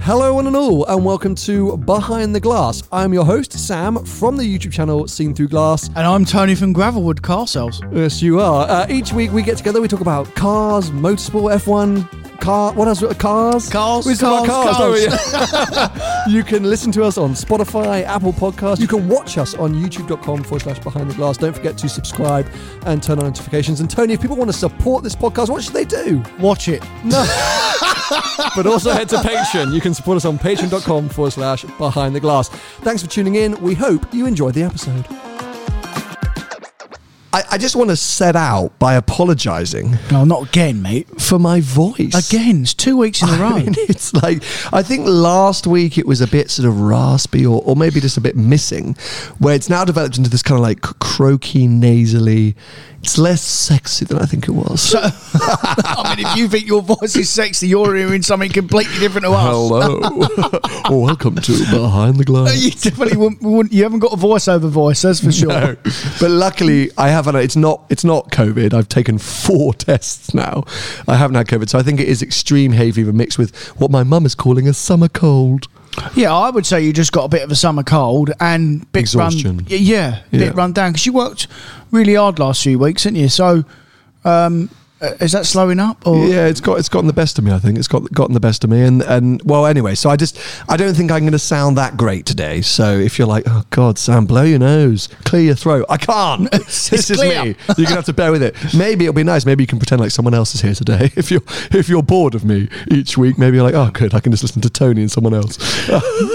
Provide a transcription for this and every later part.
Hello, one and all, and welcome to Behind the Glass. I'm your host, Sam, from the YouTube channel Seen Through Glass. And I'm Tony from Gravelwood Car Sales. Yes, you are. Uh, each week we get together, we talk about cars, motorsport, F1, car. What else? Cars. Cars, We talk about cars, we? you can listen to us on Spotify, Apple Podcasts. You can watch us on YouTube.com forward slash Behind the Glass. Don't forget to subscribe and turn on notifications. And Tony, if people want to support this podcast, what should they do? Watch it. No. but also head to Patreon. You can support us on patreon.com forward slash behind the glass. Thanks for tuning in. We hope you enjoyed the episode. I, I just want to set out by apologizing No, not again, mate. for my voice. Again, it's two weeks in a row. I mean, it's like I think last week it was a bit sort of raspy or, or maybe just a bit missing, where it's now developed into this kind of like croaky, nasally. It's less sexy than I think it was. So, I mean, if you think your voice is sexy, you're hearing something completely different to us. Hello, oh, welcome to Behind the Glass. You definitely wouldn't, wouldn't. You haven't got a voiceover voice, that's for sure. No. But luckily, I haven't. It's not. It's not COVID. I've taken four tests now. I haven't had COVID, so I think it is extreme hay fever mixed with what my mum is calling a summer cold. Yeah, I would say you just got a bit of a summer cold and bit Exhaustion. run. Yeah, Yeah. bit run down because you worked really hard last few weeks, didn't you? So, um, is that slowing up? Or Yeah, it's got it's gotten the best of me. I think it's got gotten the best of me. And and well, anyway, so I just I don't think I'm going to sound that great today. So if you're like, oh God, Sam, blow your nose, clear your throat, I can't. this is clear. me. You're gonna have to bear with it. Maybe it'll be nice. Maybe you can pretend like someone else is here today. If you're if you're bored of me each week, maybe you're like, oh good, I can just listen to Tony and someone else.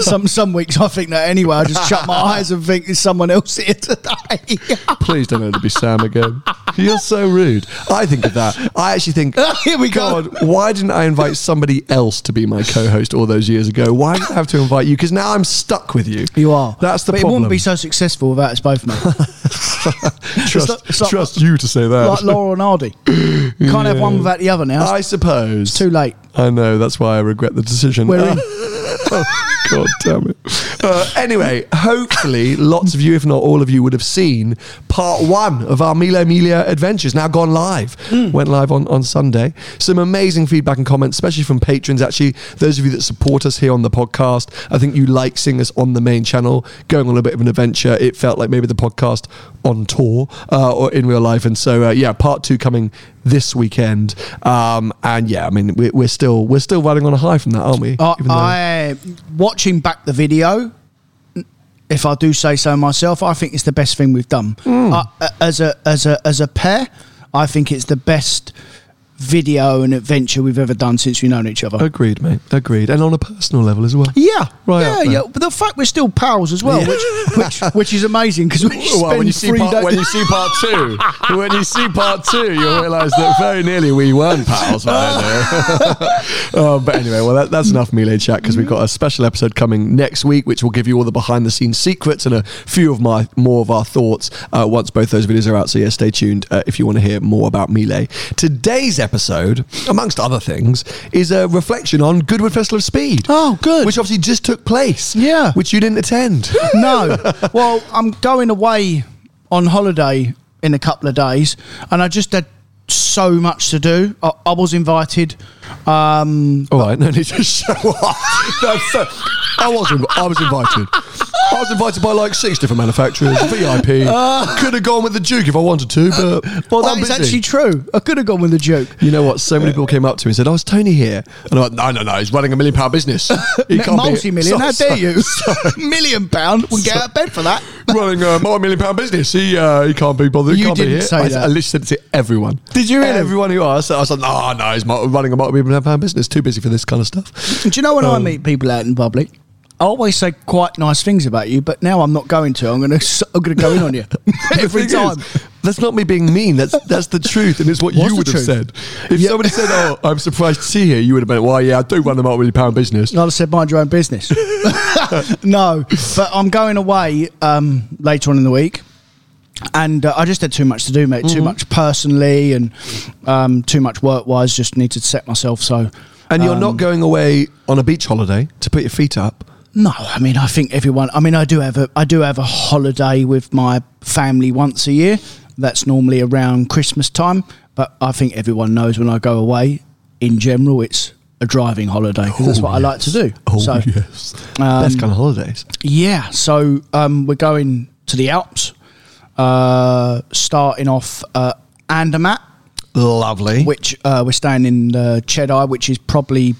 some some weeks I think that anyway. I just shut my eyes and think there's someone else here today. Please don't let it be Sam again. You're so rude. I think of that. I actually think, Here we go. God, why didn't I invite somebody else to be my co-host all those years ago? Why did I have to invite you? Because now I'm stuck with you. You are. That's the but problem. it wouldn't be so successful without us both, mate. trust, like- it's like- you to say that. like Laurel and Hardy. Can't have one without the other now. I suppose. It's too late. I know. That's why I regret the decision. We're in. oh, God damn it. Uh, anyway, hopefully, lots of you, if not all of you, would have seen part one of our Mille Miglia adventures, now gone live. Hmm. Went live on, on Sunday. Some amazing feedback and comments, especially from patrons. Actually, those of you that support us here on the podcast, I think you like seeing us on the main channel, going on a bit of an adventure. It felt like maybe the podcast on tour uh, or in real life. And so, uh, yeah, part two coming this weekend. Um, and yeah, I mean, we're, we're still we're still riding on a high from that, aren't we? Though- I watching back the video. If I do say so myself, I think it's the best thing we've done Hmm. uh, as a as a as a pair. I think it's the best video and adventure we've ever done since we've known each other. Agreed, mate. Agreed. And on a personal level as well. Yeah, Right yeah, yeah. But the fact we're still pals as well, Yeah. which, which which is amazing because we spend Well, when you see part, days. when you see part two, when you see part two, you'll realise that very nearly we weren't pals. Uh, but anyway, well, that, that's enough Mille chat because we've got a special episode coming next week, which will give you all the behind the scenes secrets and a few of my more of our thoughts uh, once both those videos are out. So yeah, stay tuned uh, if you want to hear more about Mille. Today's episode, amongst other things, is a reflection on Goodwood Festival of Speed. Oh, good. Which obviously just took place. Yeah. Which you didn't attend. no. Well, I'm going away on holiday in a couple of days, and I just had so much to do. I, I was invited. Um, All right, no need to show off. That's, uh, I was, I was invited. I was invited by like six different manufacturers, VIP. Could have gone with the Duke if I wanted to, but Well, I'm that is busy. actually true. I could have gone with the joke. You know what? So many people came up to me and said, "Oh, is Tony here?" And I'm like, "No, no, no. He's running a million pound business. He can't be- Multi-million, how dare you? so- Million pound, we'll get out of bed for that. running a multi-million pound business. He uh, he can't be bothered. He You can't be didn't here. say I, that. I literally said it to everyone. Did you really? Everyone who asked, I was like, "No, no. He's running a multi-million pound business. Too busy for this kind of stuff." Do you know when I Um, meet people out in public? I always say quite nice things about you, but now I'm not going to. I'm going to. I'm going to go in on you every time. is, that's not me being mean. That's that's the truth, and it's what What's you would have said. If somebody said, "Oh, I'm surprised to see you," you would have been, "Why? yeah, I do run a multi-million pound business." I'd have said mind your own business. no, but I'm going away um, later on in the week. And uh, I just had too much to do, mate. Mm-hmm. Too much personally and um, too much work wise. Just need to set myself. So, And you're um, not going away on a beach holiday to put your feet up. No, I mean, I think everyone. I mean, I do have a, I do have a holiday with my family once a year. That's normally around Christmas time. But I think everyone knows when I go away, in general, it's a driving holiday because that's Oh, what I like to do. Oh so, yes, um, best kind of holidays. yeah. So um, we're going to the Alps, uh, starting off uh, Andermatt, Lovely. which uh, we're staying in uh, Chedi, which is probably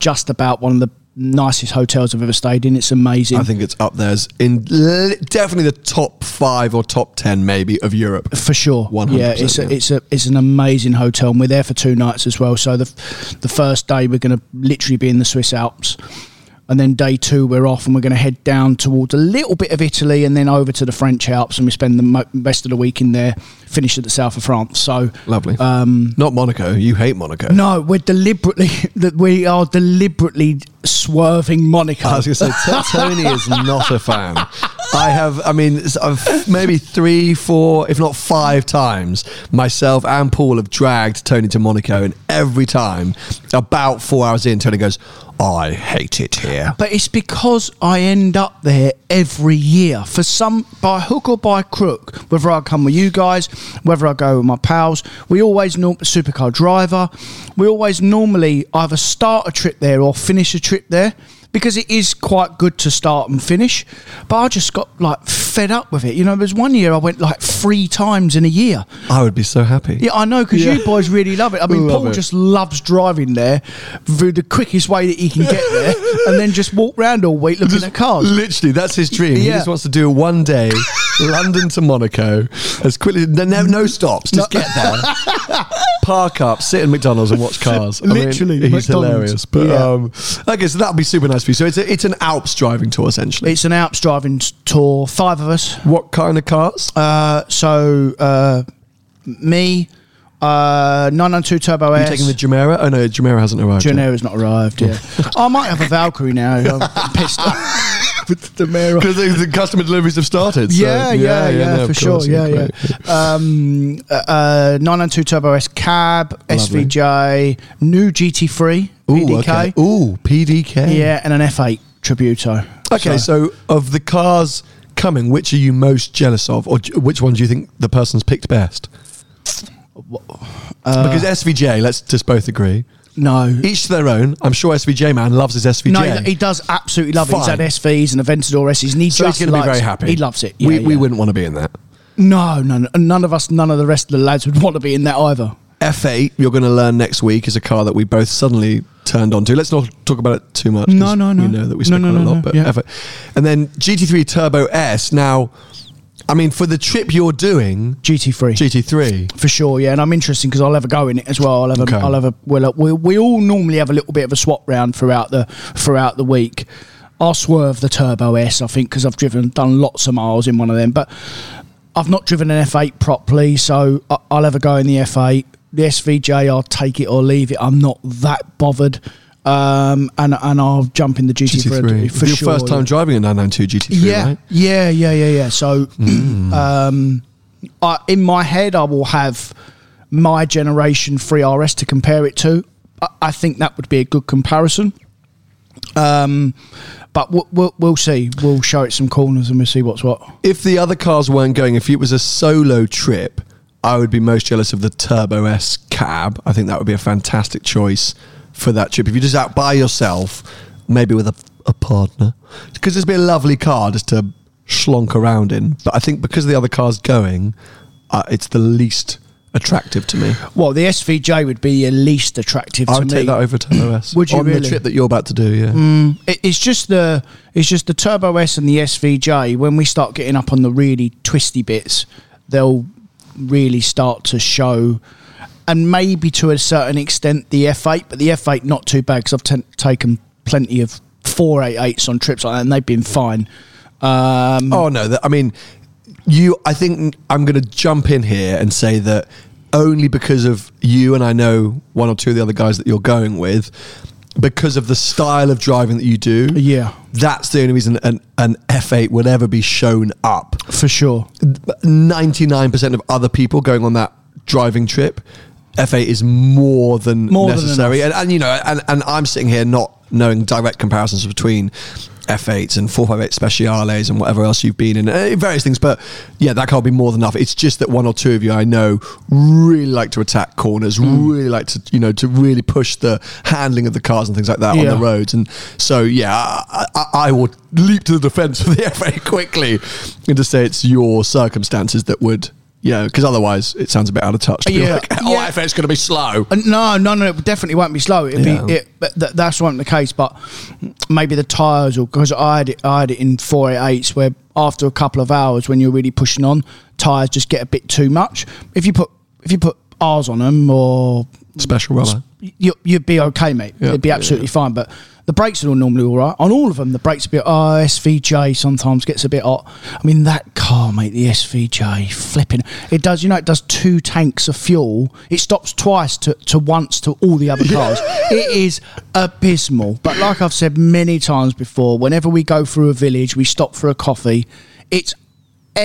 just about one of the nicest hotels I've ever stayed in. It's amazing. I think it's up there as in li- definitely the top five or top ten maybe of Europe. for sure. 100%, yeah, it's a, yeah. it's a it's an amazing hotel, and we're there for two nights as well. So the the first day we're going to literally be in the Swiss Alps, and then day two we're off, and we're going to head down towards a little bit of Italy, and then over to the French Alps, and we spend the mo- rest of the week in there. Finish at the south of France. So Lovely. Um, Not Monaco. You hate Monaco. no, we're deliberately that we are deliberately swerving Monaco. I was going to say Tony is not a fan. I have, I mean, I've maybe three, four, if not five times, myself and Paul have dragged Tony to Monaco, and every time, about four hours in, Tony goes, "I hate it here." But it's because I end up there every year for some by hook or by crook. Whether I come with you guys, whether I go with my pals, we always norm supercar driver. We always normally either start a trip there or finish a trip there because it is quite good to start and finish. But I just got like fed up with it. You know, there's one year I went like three times in a year. I would be so happy. Yeah, I know because Yeah. you boys really love it. I mean, Love Paul it. just loves driving there through the quickest way that he can get there, and then just walk round all week looking at cars. Literally, that's his dream. He just wants to do a one day London to Monaco as quickly. No, no, no stops. Just get there, park up, sit in McDonald's and watch cars. I mean, Literally, he's hilarious. But Yeah. um, okay, so that'll be super nice for you. So it's a, it's an Alps driving tour essentially. It's an Alps driving tour, five of us. what kind of cars? Uh, so uh, me, uh, 992 Turbo Are you S. taking the Gemera? Oh no, Gemera hasn't arrived. Gemera's not arrived yet. I might have a Valkyrie now. I'm pissed off with the Mera. Because the, the customer deliveries have started. so- yeah, yeah, yeah, no, for sure. course, Yeah, yeah. Um, uh, uh, 992 Turbo S cab, Lovely. SVJ, new GT3 Ooh, PDK. okay. Ooh, PDK. Yeah, and an F8 Tributo. Okay, so of the cars coming, which are you most jealous of, or which one do you think the person's picked best? Uh, because SVJ, let's just both agree, no. each to their own. I'm sure SVJ man loves his SVJ. No, he, does absolutely love it. He's Fine. had SVs and Aventador S's, and he so he's going to be very happy. He loves it. we, Yeah, we wouldn't want to be in that. No, no, no, none of us, none of the rest of the lads would want to be in that either. F8, you're going to learn next week, is a car that we both suddenly turned on to. Let's not talk about it too much. No, no, no. We know that we No, speak no, a lot. no, But yeah. F8. And then GT3 Turbo S. Now, I mean, for the trip you're doing, GT3 GT3, for sure. Yeah, and I'm interested because I'll have a go in it as well. I'll have a, Okay. I'll have a. Well, uh, we we all normally have a little bit of a swap round throughout the throughout the week. I'll swerve the Turbo S, I think, because I've driven done lots of miles in one of them, but I've not driven an F8 properly, so I'll have a go in the F8. The SVJ, I'll take it or leave it. I'm not that bothered. Um, and and I'll jump in the GT3, GT3. for your sure. first time driving a 992 GT3, yeah, right? yeah, yeah, yeah, yeah. So, um, I, in my head, I will have my generation 3RS to compare it to. I, I think that would be a good comparison. Um, but we'll, we'll, we'll see. We'll show it some corners and we'll see what's what. If the other cars weren't going, if it was a solo trip, I would be most jealous of the Turbo S cab. I think that would be a fantastic choice for that trip. If you're just out by yourself, maybe with a, a partner because it's be a lovely car just to slonk around in. But I think because of the other cars going, uh, it's the least attractive to me. Well, the SVJ would be your least attractive to I would me. take that over Turbo S. Would you on really? the trip that you're about to do? Yeah. It- it's just the it's just the Turbo S and the SVJ. When we start getting up on the really twisty bits, they'll really start to show. And maybe to a certain extent the F8, but the F8 not too bad because I've taken plenty of 488s on trips like that, and they've been fine. Um, Oh no! That, I mean, you. I think I'm going to jump in here and say that only because of you and I know one or two of the other guys that you're going with, because of the style of driving that you do. Yeah. that's the only reason an, an F8 would ever be shown up. for sure. 99% of other people going on that driving trip, F8 is more than More necessary. enough. and, and, you know, and, and I'm sitting here not knowing direct comparisons between F8s and 458 Speciales and whatever else you've been in, uh, various things. But yeah, that can't be more than enough. It's just that one or two of you I know really like to attack corners, Mm. really like to, you know, to really push the handling of the cars and things like that on the roads. And so, yeah, I, I, I will leap to the defense of the F8 quickly and to say it's your circumstances that would. Yeah, because otherwise it sounds a bit out of touch. To be Yeah. like, oh, Yeah. F8's going to be slow. Uh, No, no, no, it definitely won't be slow. It'd Yeah. be it, but th- that's not the case. But maybe the tires, or because I had it, I had it in four eight eights, where after a couple of hours, when you're really pushing on, tires just get a bit too much. If you put if you put R's on them, or Special rubber. you, you'd be okay, mate. Yeah, It'd be yeah, absolutely yeah. fine. But the brakes are all normally all right. On all of them, the brakes a bit. Oh, SVJ sometimes gets a bit hot. I mean, that car, mate, the SVJ, flipping. It does, you know, it does two tanks of fuel. It stops twice to, to once to all the other cars. it is abysmal. But like I've said many times before, whenever we go through a village, we stop for a coffee. It's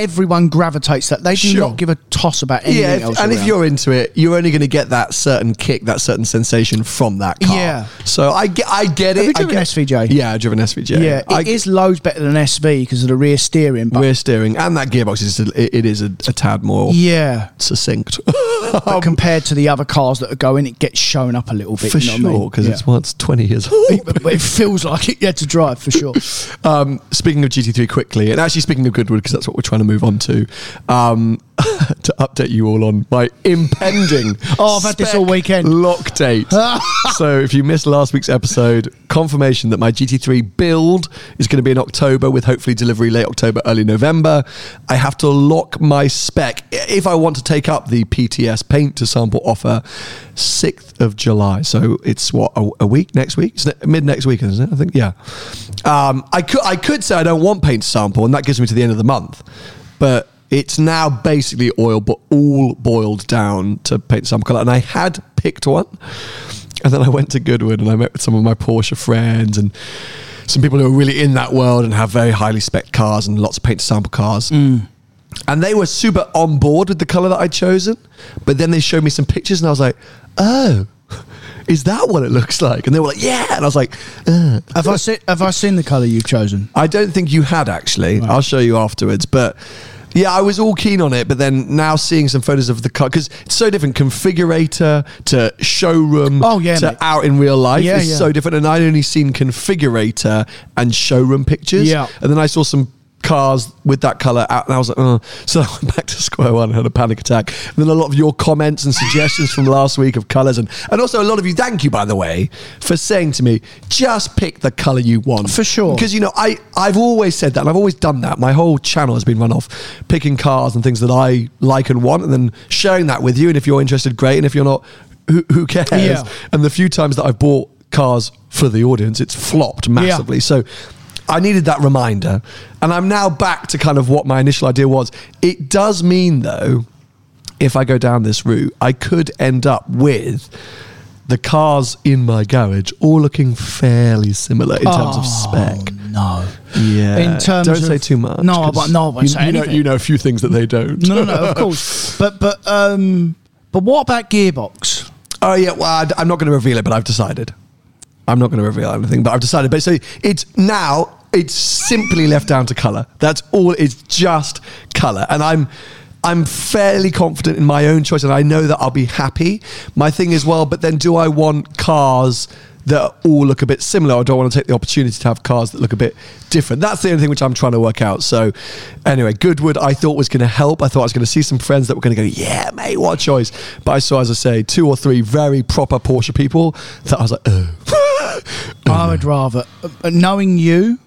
everyone gravitates that. They do Sure. not give a toss about anything Yeah, if- else. and if you're into it, you're only going to get that certain kick, that certain sensation from that car. Yeah. So I get, I get it. Have you I driven get, SVJ? Yeah, I've driven SVJ. Yeah, I, it is loads better than SV because of the rear steering. But rear steering and that gearbox is a, it, it is a, a tad more yeah, succinct but compared to the other cars that are going, it gets shown up a little bit. for you know what I mean? sure because Yeah. it's once 20 years old. but but it feels like it. Yeah, to drive for sure. Um, speaking of GT3 quickly, and actually speaking of Goodwood, because that's what we're trying to move on to, um, to update you all on my impending. Oh, I've had this all weekend. Lock date. so if you missed last week's episode, confirmation that my GT3 build is going to be in October with hopefully delivery late October, early November. I have to lock my spec if I want to take up the PTS paint to sample offer 6th of July. So it's what a, a week next week, It's mid next week, isn't it? I think yeah. Um, I could I could say I don't want paint to sample, and that gives me to the end of the month, but. It's now basically oil, but all boiled down to paint sample color. And I had picked one, and then I went to Goodwood and I met with some of my Porsche friends and some people who are really in that world and have very highly spec cars and lots of paint sample cars. And they were super on board with the color that I'd chosen. But then they showed me some pictures and I was like, oh, is that what it looks like? And they were like, yeah. And I was like, uh. Have I seen Have I seen the colour you've chosen? I don't think you had actually. I'll show you afterwards. But yeah, I was all keen on it. But then now seeing some photos of the car, because it's so different configurator to showroom Oh, yeah, to mate. out in real life Yeah, is yeah. so different. And I'd only seen configurator and showroom pictures. Yeah. And then I saw some cars with that color out and I was like oh so I went back to square one and had a panic attack. And then a lot of your comments and suggestions from last week of colors and and also a lot of you thank you by the way for saying to me just pick the color you want. For sure. because you know I I've always said that and I've always done that. My whole channel has been run off picking cars and things that I like and want and then sharing that with you. And if you're interested great. And if you're not who, who cares? Yeah. and the few times that I've bought cars for the audience it's flopped massively. So I needed that reminder. And I'm now back to kind of what my initial idea was. It does mean, though, if I go down this route, I could end up with the cars in my garage all looking fairly similar in terms of spec. No. Yeah. In terms don't of- say too much. No, won't- no, I you, you know, you know a few things that they don't. No, no, no, of course. But but um, but what about gearbox? Oh yeah, well, I'm not going to reveal it, but I've decided. I'm not going to reveal anything, but I've decided. But so it's now it's simply left down to color. That's all. It's just color, and I'm I'm fairly confident in my own choice, and I know that I'll be happy. My thing is, well, but then do I want cars that all look a bit similar. I don't want to take the opportunity to have cars that look a bit different. That's the only thing which I'm trying to work out. So, anyway, Goodwood I thought was going to help. I thought I was going to see some friends that were going to go, yeah, mate, what a choice. But I saw, as I say, two or three very proper Porsche people that I was like, oh. I would rather, uh, knowing you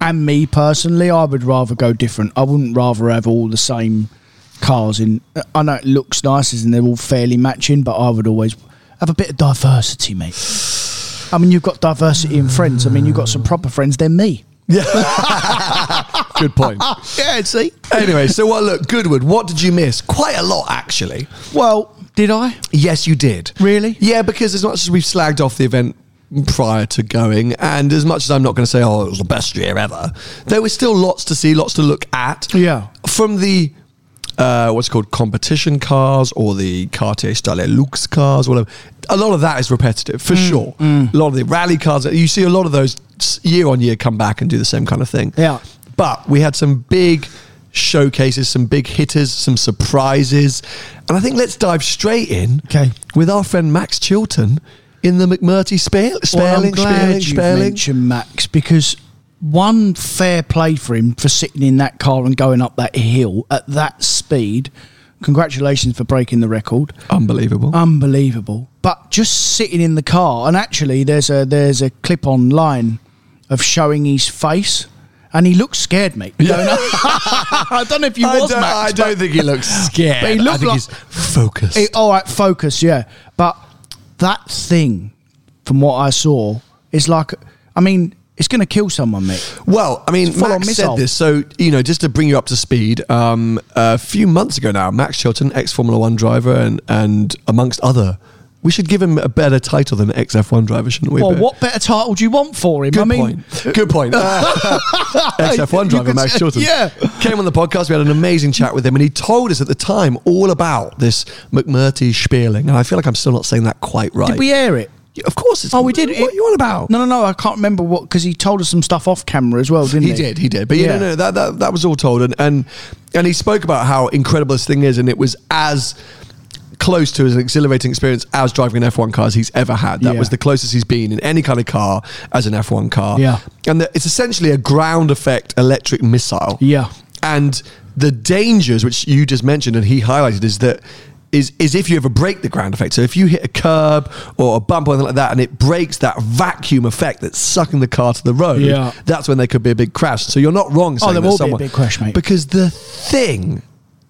and me personally, I would rather go different. I wouldn't rather have all the same cars in. I know it looks nice and they're all fairly matching, but I would always have a bit of diversity, mate. I mean, you've got diversity in friends. I mean, you've got some proper friends. They're me. Good point. Yeah, see. anyway, so what? Look, Goodwood. What did you miss? Quite a lot, actually. Well, did I? Yes, you did. Really? Yeah, because as much as we've slagged off the event prior to going, and as much as I'm not going to say, oh, it was the best year ever, there was still lots to see, lots to look at. Yeah. From the uh, what's called competition cars or the Cartier Style Luxe cars, whatever. A lot of that is repetitive for Mm, sure. A lot of the rally cars, you see a lot of those year on year come back and do the same kind of thing. Yeah. But we had some big showcases, some big hitters, some surprises. And I think let's dive straight in Okay. with our friend Max Chilton in the McMurtry Spare, Well, I'm Spéirling, glad Spéirling, you Spéirling. mentioned Max because one fair play for him for sitting in that car and going up that hill at that speed. Congratulations for breaking the record. Unbelievable. Unbelievable. But just sitting in the car, and actually, there's a there's a clip online of showing his face, and he looks scared, mate. I don't know if he I was don't, Max. I don't think he looks scared. But he I think like- he's focused. Eh, all right, focus, yeah. But that thing, from what I saw, is like, I mean, it's going to kill someone, mate. Well, I mean, Max said missile. this. So, you know, just to bring you up to speed, um, a few months ago now, Max Chilton, ex Formula One driver, and, and amongst other, we should give him a better title than ex F1 driver, shouldn't we? Well, what better title do you want for him? Good I mean, point. Uh, Good point. Ex F1 driver Max Chilton. yeah. Came on the podcast. We had an amazing chat with him, and he told us at the time all about this McMurtry Spéirling. And I feel like I'm still not saying that quite right. did we air it? Of course. It's, Oh, we did. What are you on about? No, no, no. I can't remember what because he told us some stuff off camera as well, didn't he? He did, he did. But yeah, Yeah. no, no, that, that that was all told, and and and he spoke about how incredible this thing is, and it was as close to as an exhilarating experience as driving an F1 car as he's ever had. That Yeah. was the closest he's been in any kind of car as an F1 car. Yeah. and the, it's essentially a ground effect electric missile. Yeah. and the dangers which you just mentioned and he highlighted is that. Is, is if you ever break the ground effect. So if you hit a curb or a bump or anything like that and it breaks that vacuum effect that's sucking the car to the road, Yeah. that's when there could be a big crash. So you're not wrong. Oh, saying there that will be a big crash, mate. Because the thing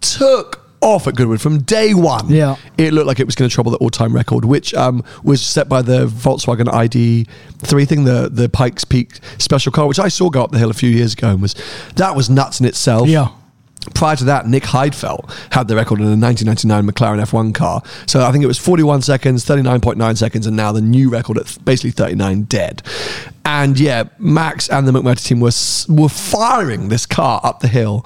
took off at Goodwood from day one. Yeah. it looked like it was going to trouble the all-time record, which um, was set by the Volkswagen ID3 thing, the the Pikes Peak special car, which I saw go up the hill a few years ago, and was that was nuts in itself. Yeah. Prior to that, Nick Heidfeld had the record in a 1999 McLaren F1 car. So I think it was 41 seconds, 39.9 seconds, and now the new record at basically 39 dead. And yeah, Max and the McMurtry team were were firing this car up the hill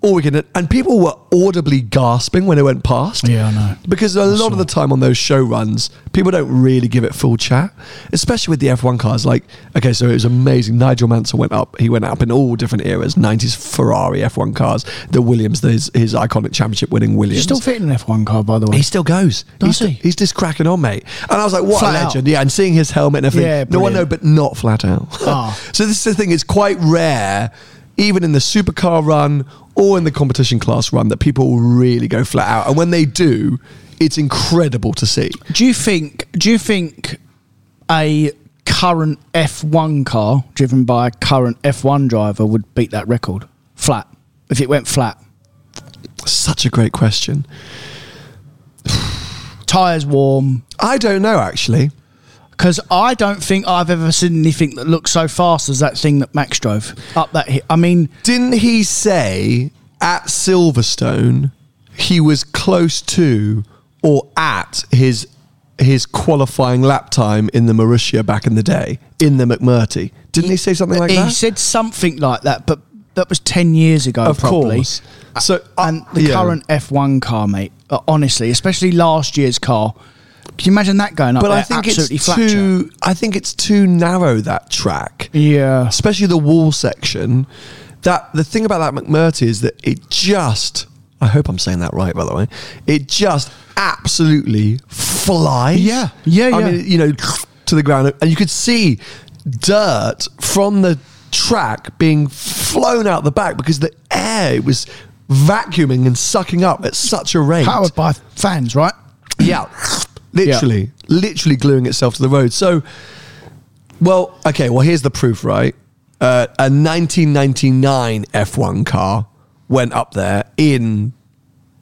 all weekend, and people were audibly gasping when it went past. Yeah, I know. Because a lot of the time on those show runs, people don't really give it full chat, especially with the F1 cars. Like, okay, so it was amazing. Nigel Mansell went up. He went up in all different eras 90s Ferrari F1 cars, the Williams, his, his iconic championship winning Williams. He's still fitting an F1 car, by the way. He still goes. Does he's, he? He's just cracking on, mate. And I was like, what Flat a out. legend. Yeah, and seeing his helmet and everything. Yeah, no one know, but not flat out. Ah. so this is the thing, it's quite rare, even in the supercar run or in the competition class run, that people really go flat out. And when they do, it's incredible to see. Do you think? Do you think a current F1 car driven by a current F1 driver would beat that record flat if it went flat? Such a great question. Tires warm. I don't know, actually. Because I don't think I've ever seen anything that looks so fast as that thing that Max drove up that hill. I mean, Didn't he say at Silverstone he was close to or at his his qualifying lap time in the Marussia back in the day in the McMurtry? Didn't he say something like that? he that? said something like that, but that was 10 years ago, Of probably. course. So, uh, and the yeah. current F1 car, mate, uh, honestly, especially last year's car, can you imagine that going up but there I think absolutely it's too. I think it's too narrow that track. Yeah. especially the wall section. That the thing about that McMurtry is that it just. I hope I'm saying that right, by the way. It just absolutely flies. Yeah. Yeah, I mean, you know, to the ground, and you could see dirt from the track being flown out the back because the air was vacuuming and sucking up at such a rate. Powered by fans, right? Yeah, literally, literally gluing itself to the road. So, well, okay, well, here's the proof, right? Uh, a 1999 F1 car went up there in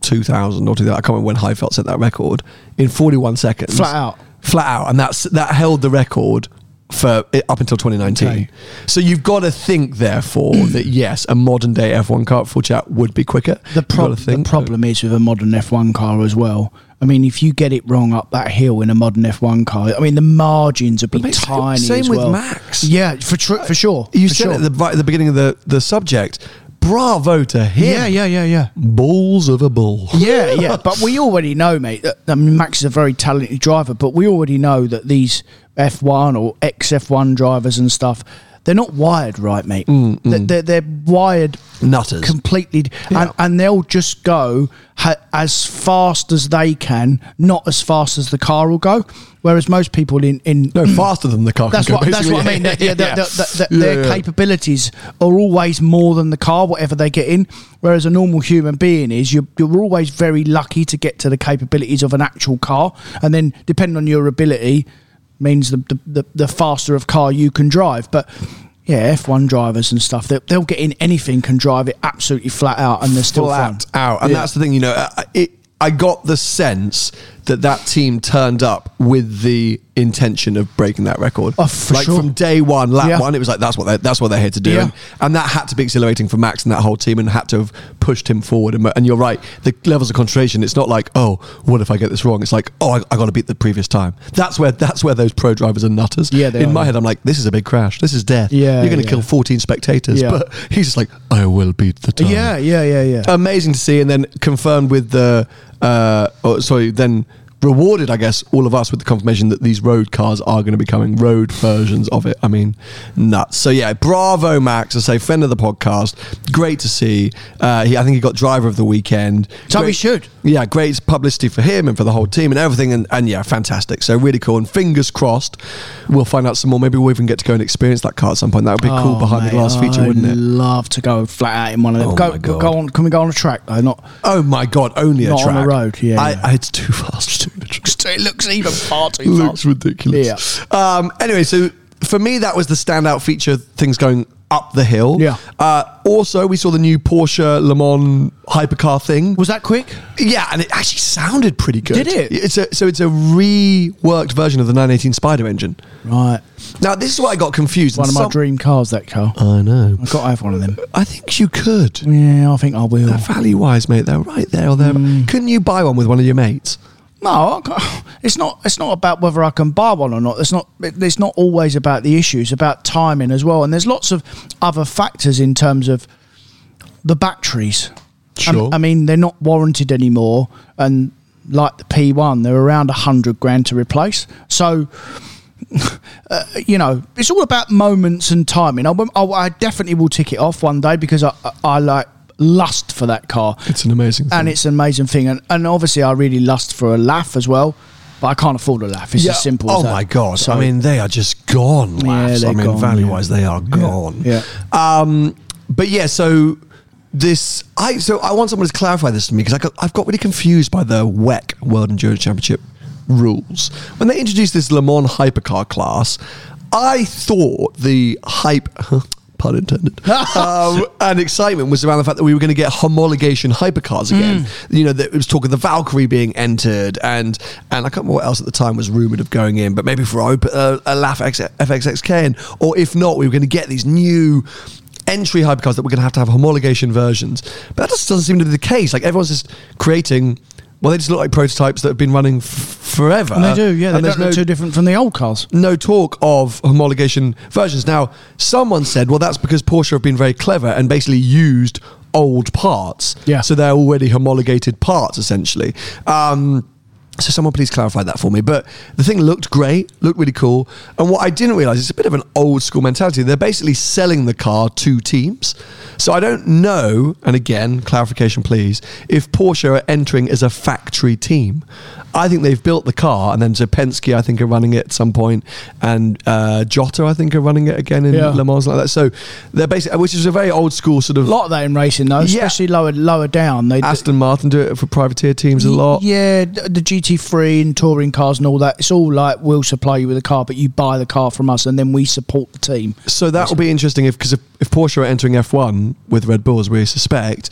2000 or 2000. I can't remember when Heidfeld set that record in 41 seconds. Flat out. Flat out. And that's that held the record for up until 2019. Okay. So you've got to think, therefore, that yes, a modern day F1 car full chat would be quicker. The, prob- the problem is with a modern F1 car as well. I mean, if you get it wrong up that hill in a modern F1 car, I mean, the margins would be tiny. same with well. Max. Yeah, for tr- for sure. You for said sure. it at the, right at the beginning of the, the subject. Bravo to him. Yeah, yeah, yeah, yeah. Balls of a bull. Yeah, yeah, but we already know, mate. That, I mean, Max is a very talented driver, but we already know that these F1 or ex F1 drivers and stuff, they're not wired right, mate. Mm, they're, mm. they're, they're wired Nutters. completely, Yeah. and, and they'll just go ha- as fast as they can, not as fast as the car will go. Whereas most people in in No, mm, faster than the car. that's can go, what, that's what I mean. Yeah, Yeah. the- the- their capabilities are always more than the car, whatever they get in. Whereas a normal human being is, you're, you're always very lucky to get to the capabilities of an actual car. And then, depending on your ability, means the, the, the, the faster of car you can drive. But yeah, F1 drivers and stuff, they, they'll get in anything, can drive it absolutely flat out, and they're still flat fun. out. And Yeah. that's the thing, you know, I- it, I got the sense that that team turned up with the intention of breaking that record. Oh, for like sure. from day one, lap Yeah. one, it was like that's what they that's what they're here to do, Yeah. and, and that had to be exhilarating for Max and that whole team, and had to have pushed him forward. And, and you're right, the levels of concentration. It's not like oh, what if I get this wrong? It's like oh, I, I got to beat the previous time. That's where that's where those pro drivers are nutters. Yeah, in are, my head, I'm like, this is a big crash. This is death. Yeah, you're going to yeah. kill 14 spectators, Yeah. but he's just like, I will beat the time Yeah, yeah, yeah, yeah. amazing to see, and then confirmed with the, uh, oh, sorry, then rewarded, I guess, all of us with the confirmation that these road cars are going to be coming, road versions of it. I mean, nuts. So yeah, bravo, Max. I say, friend of the podcast. Great to see. Uh, he, I think he got driver of the weekend. So he Great- should. Yeah, great publicity for him and for the whole team and everything. And, and yeah, fantastic. So really cool. And fingers crossed, we'll find out some more. Maybe we'll even get to go and experience that car at some point. That would be cool Oh, behind mate, the glass feature, I'd wouldn't it? love to go flat out in one of them. Oh go, go, on. Can we go on a track though? Not. Oh my god! Only a Not on track. the road, yeah, I, yeah. I- it's too fast. to do the track. It looks even far too looks ridiculous. Um, anyway, so for me, that was the standout feature. Things going up the hill. Yeah. Uh, also, we saw the new Porsche Le Mans hypercar thing. Was that quick? yeah, and it actually sounded pretty good. Did it? It's a, so it's a reworked version of the 918 Spider engine. Right. Now, this is why I got confused. One of and my dream cars. That car. I know. I've got to have one of them. I think you could. Yeah, I think I will. They're value wise, mate. They're right there or there. Mm. Couldn't you buy one with one of your mates? No, it's not. It's not about whether I can buy one or not. It's not. It's not always about the issues. About timing as well. And there's lots of other factors in terms of the batteries. I- Sure. I, mean, they're not warranted anymore, and like the P1, they're around a hundred grand to replace. So. Uh, you know, it's all about moments and timing. I, I, I definitely will tick it off one day because I, I, I like lust for that car It's an amazing thing. and it's an amazing thing. And, and obviously, I really lust for a LaF as well, but I can't afford a LaF. It's as simple as Oh that. my god! So- I mean, they are just gone. Yeah, Laughs. I they're mean, gone, value yeah. wise, they are gone. Yeah. Um, but yeah, so this I so I want someone to clarify this to me because I got I've got really confused by the WEC World Endurance Championship rules when they introduced this Le Mans hypercar class. I thought the hype. Pun intended. um, and excitement was around the fact that we were going to get homologation hypercars again. Mm. You know, that it was talk of the Valkyrie being entered, and and I can't remember what else at the time was rumored of going in, but maybe for uh, a LAF X- FXXK, and, or if not, we were going to get these new entry hypercars that we're going to have to have homologation versions. But that just doesn't seem to be the case. Like everyone's just creating. Well, they just look like prototypes that have been running f- forever. And they do, yeah. They And there's don't look no- too different from the old cars. no talk of homologation versions. Now, someone said, well, that's because Porsche have been very clever and basically used old parts. Yeah. So they're already homologated parts, essentially. Um, so someone please clarify that for me. But the thing looked great, looked really cool. And what I didn't realize it's a bit of an old school mentality. They're basically selling the car to teams. So I don't know, and again, clarification please, if Porsche are entering as a factory team. I think they've built the car, and then so Penske, I think, are running it at some point, and uh, Jota, I think, are running it again in Yeah. Le Mans like that. So they're basically, which is a very old school sort A of. lot of that in racing though, Yeah. especially lower lower down. They Aston Martin do it for privateer teams a lot. Yeah, the GT3 and touring cars and all that. It's all like we'll supply you with a car, but you buy the car from us, and then we support the team. So that will be interesting if because if, if Porsche are entering F1 with Red Bull, as we suspect,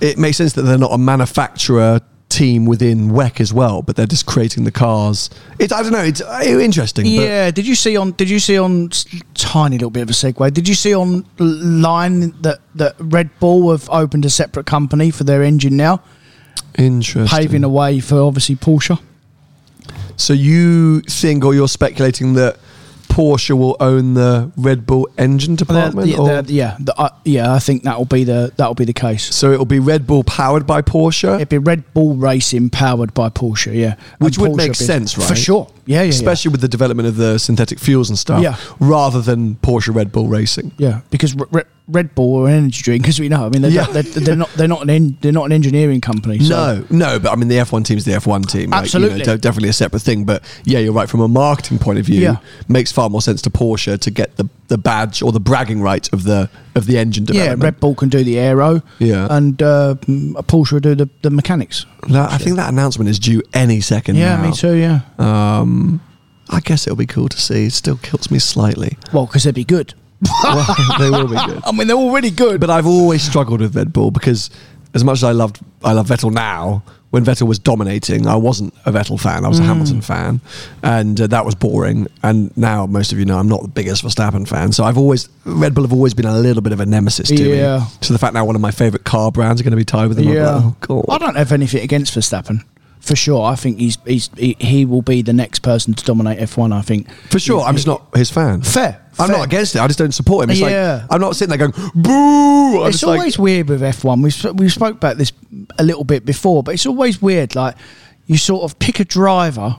it makes sense that they're not a manufacturer team within WEC as well, but they're just creating the cars. It's I don't know. It's uh, interesting. but- Yeah, did you see on? Did you see on? Tiny little bit of a segue. Did you see on line that that Red Bull have opened a separate company for their engine now, Interesting. paving a way for obviously Porsche. So you think, or you're speculating that Porsche will own the Red Bull engine department? They're- or- they're- yeah, uh, yeah. I think that will be the that will be the case. so it'll be Red Bull powered by Porsche, It'd be Red Bull Racing powered by Porsche, yeah. which And would Porsche make sense, right? For sure. Yeah, yeah, yeah. Especially with the development of the synthetic fuels and stuff, Yeah. rather than Porsche Red Bull Racing. Yeah, because Re- Red Bull or an energy drink, as we know. I mean, they're, Yeah. they're, they're not they're not an en- they're not an engineering company. So. No, no, but I mean the F1 team is the F1 team. Like, you Absolutely. know, definitely a separate thing. But yeah, you're right. From a marketing point of view, Yeah. makes far more sense to Porsche to get the, the badge or the bragging right of the of the engine development. Yeah. Red Bull can do the aero. Yeah. and uh, Porsche will do the, the mechanics. No, I think that announcement is due any second. Yeah, now. me too. Yeah. Um, I guess it'll be cool to see. It still kills me slightly. Well, because it'd be good. Well, they will be good. I mean, they're already good. But I've always struggled with Red Bull because as much as I loved I love Vettel now, when Vettel was dominating, I wasn't a Vettel fan. I was a Hamilton fan, and uh, that was boring. And now most of you know I'm not the biggest Verstappen fan. So I've always Red Bull have always been a little bit of a nemesis to Yeah. me. So the fact now one of my favorite car brands are going to be tied with them, yeah, like, oh god. I don't have anything against Verstappen. For sure, I think he's he's he, he will be the next person to dominate F1. I think For sure, I'm just not his fan. fair. I'm not against it. I just don't support him. It's Yeah. like I'm not sitting there going boo. I'm it's just like- always weird with F1. We've we spoke about this a little bit before, but it's always weird. Like you sort of pick a driver.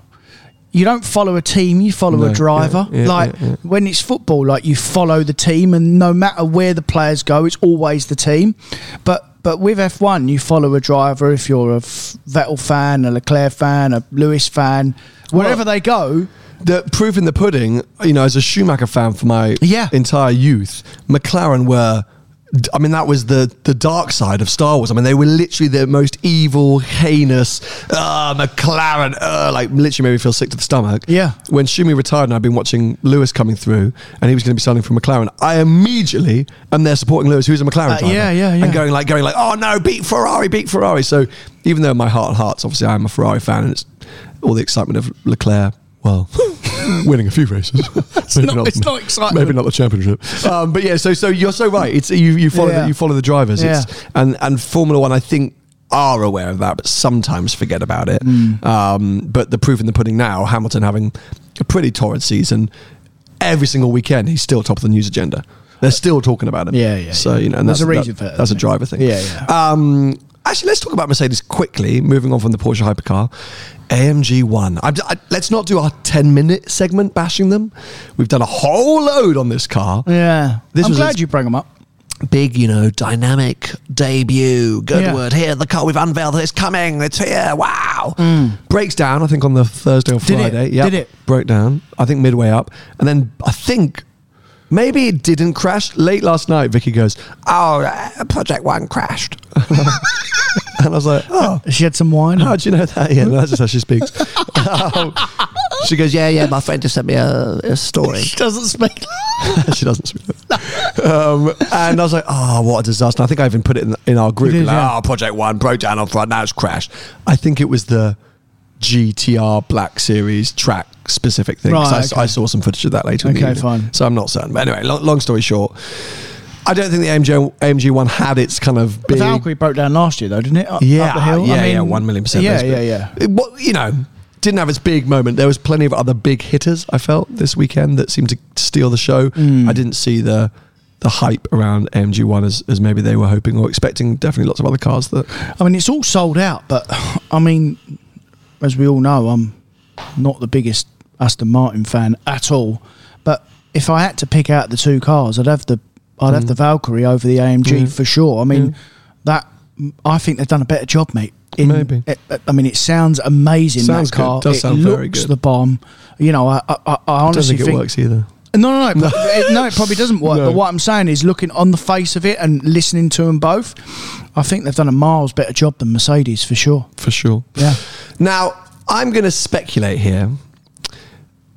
You don't follow a team, you follow No, a driver. yeah, yeah, like yeah, yeah. when it's football, like you follow the team, and no matter where the players go, it's always the team. But but with F1, you follow a driver. If you're a F- Vettel fan, a Leclerc fan, a Lewis fan, wherever Well- they go, the proof in the pudding, you know, as a Schumacher fan for my Yeah. entire youth, McLaren were. I mean, that was the the dark side of Star Wars. I mean, they were literally the most evil, heinous. Ah, McLaren, uh, like literally made me feel sick to the stomach. Yeah. When Schumi retired, and I'd been watching Lewis coming through, and he was going to be signing for McLaren. I immediately am there supporting Lewis, who's a McLaren Uh, driver. yeah, yeah, yeah. And going like, going like, oh no, beat Ferrari, beat Ferrari. So even though in my heart of hearts, obviously, I'm a Ferrari fan, and it's all the excitement of Leclerc. Well, winning a few races. it's, not- it's not exciting. Maybe not the championship. Um, but yeah, so so you're so right. It's you you follow Yeah. the, you follow the drivers. Yeah. It's, and and Formula One, I think. Are aware of that, but sometimes forget about it. Mm. Um, but the proof in the pudding now, Hamilton having a pretty torrid season, every single weekend he's still top of the news agenda. They're still talking about him. Yeah, yeah, So yeah. you know, and There's that's a reason that- for that, That's a driver thing. Yeah, yeah. Um, actually, let's talk about Mercedes quickly. Moving on from the Porsche hypercar, AMG One. I, I, let's not do our ten-minute segment bashing them. We've done a whole load on this car. yeah, This I'm glad you bring them up. Big, you know, dynamic debut. Good Yeah. word. Here, the car we've unveiled. It's coming. It's here. Wow. Breaks down. I think on the Thursday or Mm. Friday. Yeah, Did it? Broke down. I think midway up, and then I think. Maybe it didn't crash. Late last night, Vicky goes, "Oh, uh, Project One crashed," and I was like, "Oh, She had some wine. how do you know that?" Yeah, that's just how she speaks. Um, she goes, "Yeah, yeah, my friend just sent me a, a story." She doesn't speak. she doesn't speak. um, and I was like, oh, what a disaster. I think I even put it in, in our group. Did, like, yeah. Oh, Project One broke down on front, now it's crashed. I think it was the GTR Black Series track specific thing. Right, I, okay. I saw some footage of that later. Okay, fine. So I'm not certain. But anyway, long, long story short, I don't think the AMG, AMG one had its kind of The. Valkyrie broke down last year, though, didn't it? Up, Yeah, up the hill. yeah, I mean, yeah, one million percent. Yeah, yeah, yeah. It, what you know, didn't have its big moment. There was plenty of other big hitters. I felt this weekend that seemed to steal the show. Mm. I didn't see the the hype around AMG One as, as maybe they were hoping or expecting. Definitely lots of other cars that. I mean, it's all sold out, but I mean, as we all know, I'm not the biggest Aston Martin fan at all. But if I had to pick out the two cars, I'd have the I'd Mm. have the Valkyrie over the AMG mm. for sure. I mean, mm. that I think they've done a better job, mate. In, Maybe. it- uh, I mean, it sounds amazing. Sounds that car. good. Does it sound looks very good. the bomb. You know, I, I, I honestly think it works either. No, no, no. it, no, it probably doesn't work. No. But what I'm saying is, looking on the face of it and listening to them both, I think they've done a miles better job than Mercedes for sure. For sure. Yeah. Now, I'm going to speculate here.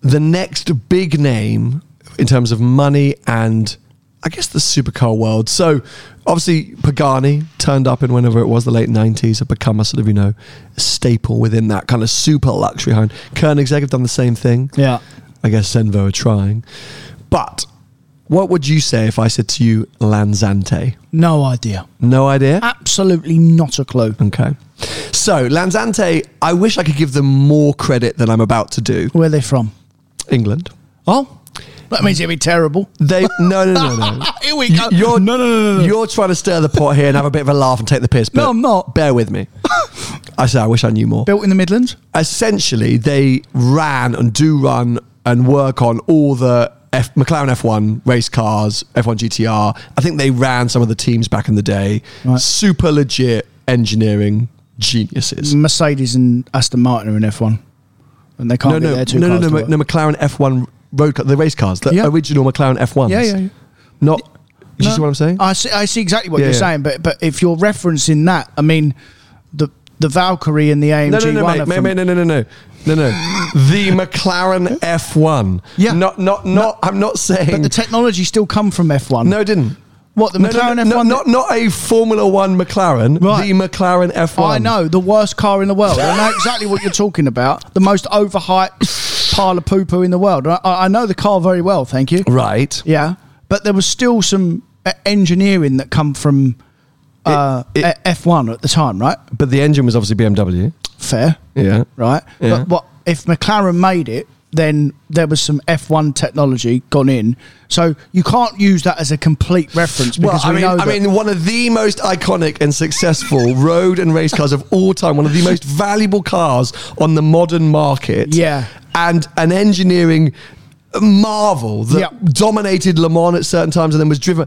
The next big name in terms of money and I guess the supercar world. So, obviously, Pagani turned up in whenever it was the late 90s, have become a sort of, you know, staple within that kind of super luxury home. Koenigsegg have done the same thing. Yeah. I guess Zenvo are trying. But what would you say if I said to you Lanzante? No idea. No idea? Absolutely not a clue. Okay. So, Lanzante, I wish I could give them more credit than I'm about to do. Where are they from? England. Oh, that means it'd be terrible. They no no no no. Here we go. You're, No, no, no, no, no. You're trying to stir the pot here and have a bit of a laugh and take the piss. But No, I'm not. Bear with me. I say I wish I knew more. Built in the Midlands. Essentially, they ran and do run and work on all the F, McLaren F1 race cars, F1 GTR. I think they ran some of the teams back in the day. Right. Super legit engineering geniuses. Mercedes and Aston Martin are in F1, and they can't no, no, their two no, no, cars no, no, no, McLaren F1 road car, the race cars, the Yeah. original McLaren F1s. Yeah, yeah, yeah. Not. Do you No, see what I'm saying? I see. I see exactly what Yeah, you're yeah. saying, but but if you're referencing that, I mean, the the Valkyrie and the AMG no, no, no, one mate, mate, mate, no, no, no, no, no, no. the McLaren F1. Yeah. Not, not, not. I'm not saying. but the technology still come from F1. no, it didn't. What the McLaren no, F1? no, not not a Formula One McLaren. Right. The McLaren F1. I know the worst car in the world. I know exactly what you're talking about. The most overhyped pile of poo poo in the world. I, I know the car very well. Thank you. Right. Yeah, but there was still some uh, engineering that come from uh, It- it- F- F1 at the time, right? But the engine was obviously BMW. Fair, Yeah. right? Yeah. But what if McLaren made it? Then there was some F1 technology gone in, so you can't use that as a complete reference Well, because I we mean, know I mean, one of the most iconic and successful road and race cars of all time, one of the most valuable cars on the modern market. Yeah. And an engineering marvel that Yeah. dominated Le Mans at certain times and then was driven.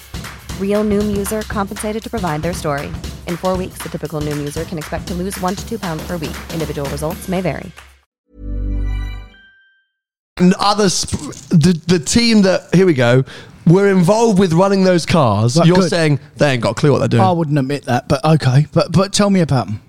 Real Noom user compensated to provide their story. In four weeks, the typical Noom user can expect to lose one to two pounds per week. Individual results may vary. And other, sp- the, the team that, here we go, were involved with running those cars. Right, You're good. saying they ain't got a clue what they're doing. I wouldn't admit that, but okay. But but tell me about them.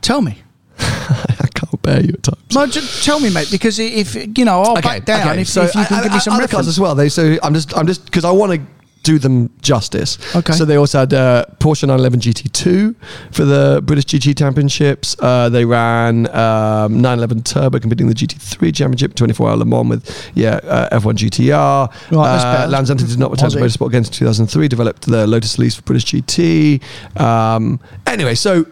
Tell me. I can't bear you at times. No, just tell me, mate. Because if you know, I'll back down if, so if you can uh, give me some other cars reference. as well. They so I'm just I'm just because I want to do them justice. Okay. So they also had uh, Porsche 911 GT2 for the British GT Championships. Uh, they ran um, 911 Turbo competing in the GT3 Championship, 24 hour Le Mans with yeah uh, F1 GTR. Right, uh. Did not return to motorsport again in 2003. Developed the Lotus Elise for British GT. Um, anyway, so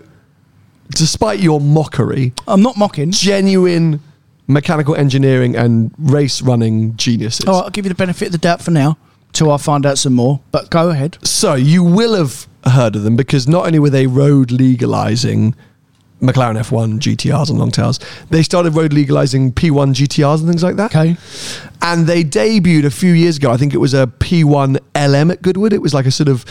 despite your mockery, I'm not mocking. genuine mechanical engineering and race running geniuses. Oh, I'll give you the benefit of the doubt for now, till I find out some more. But go ahead. So you will have heard of them because not only were they road legalizing McLaren F1 GTRs and longtails, they started road legalizing P1 GTRs and things like that. Okay. And they debuted a few years ago. I think it was a P1 LM at Goodwood. It was like a sort of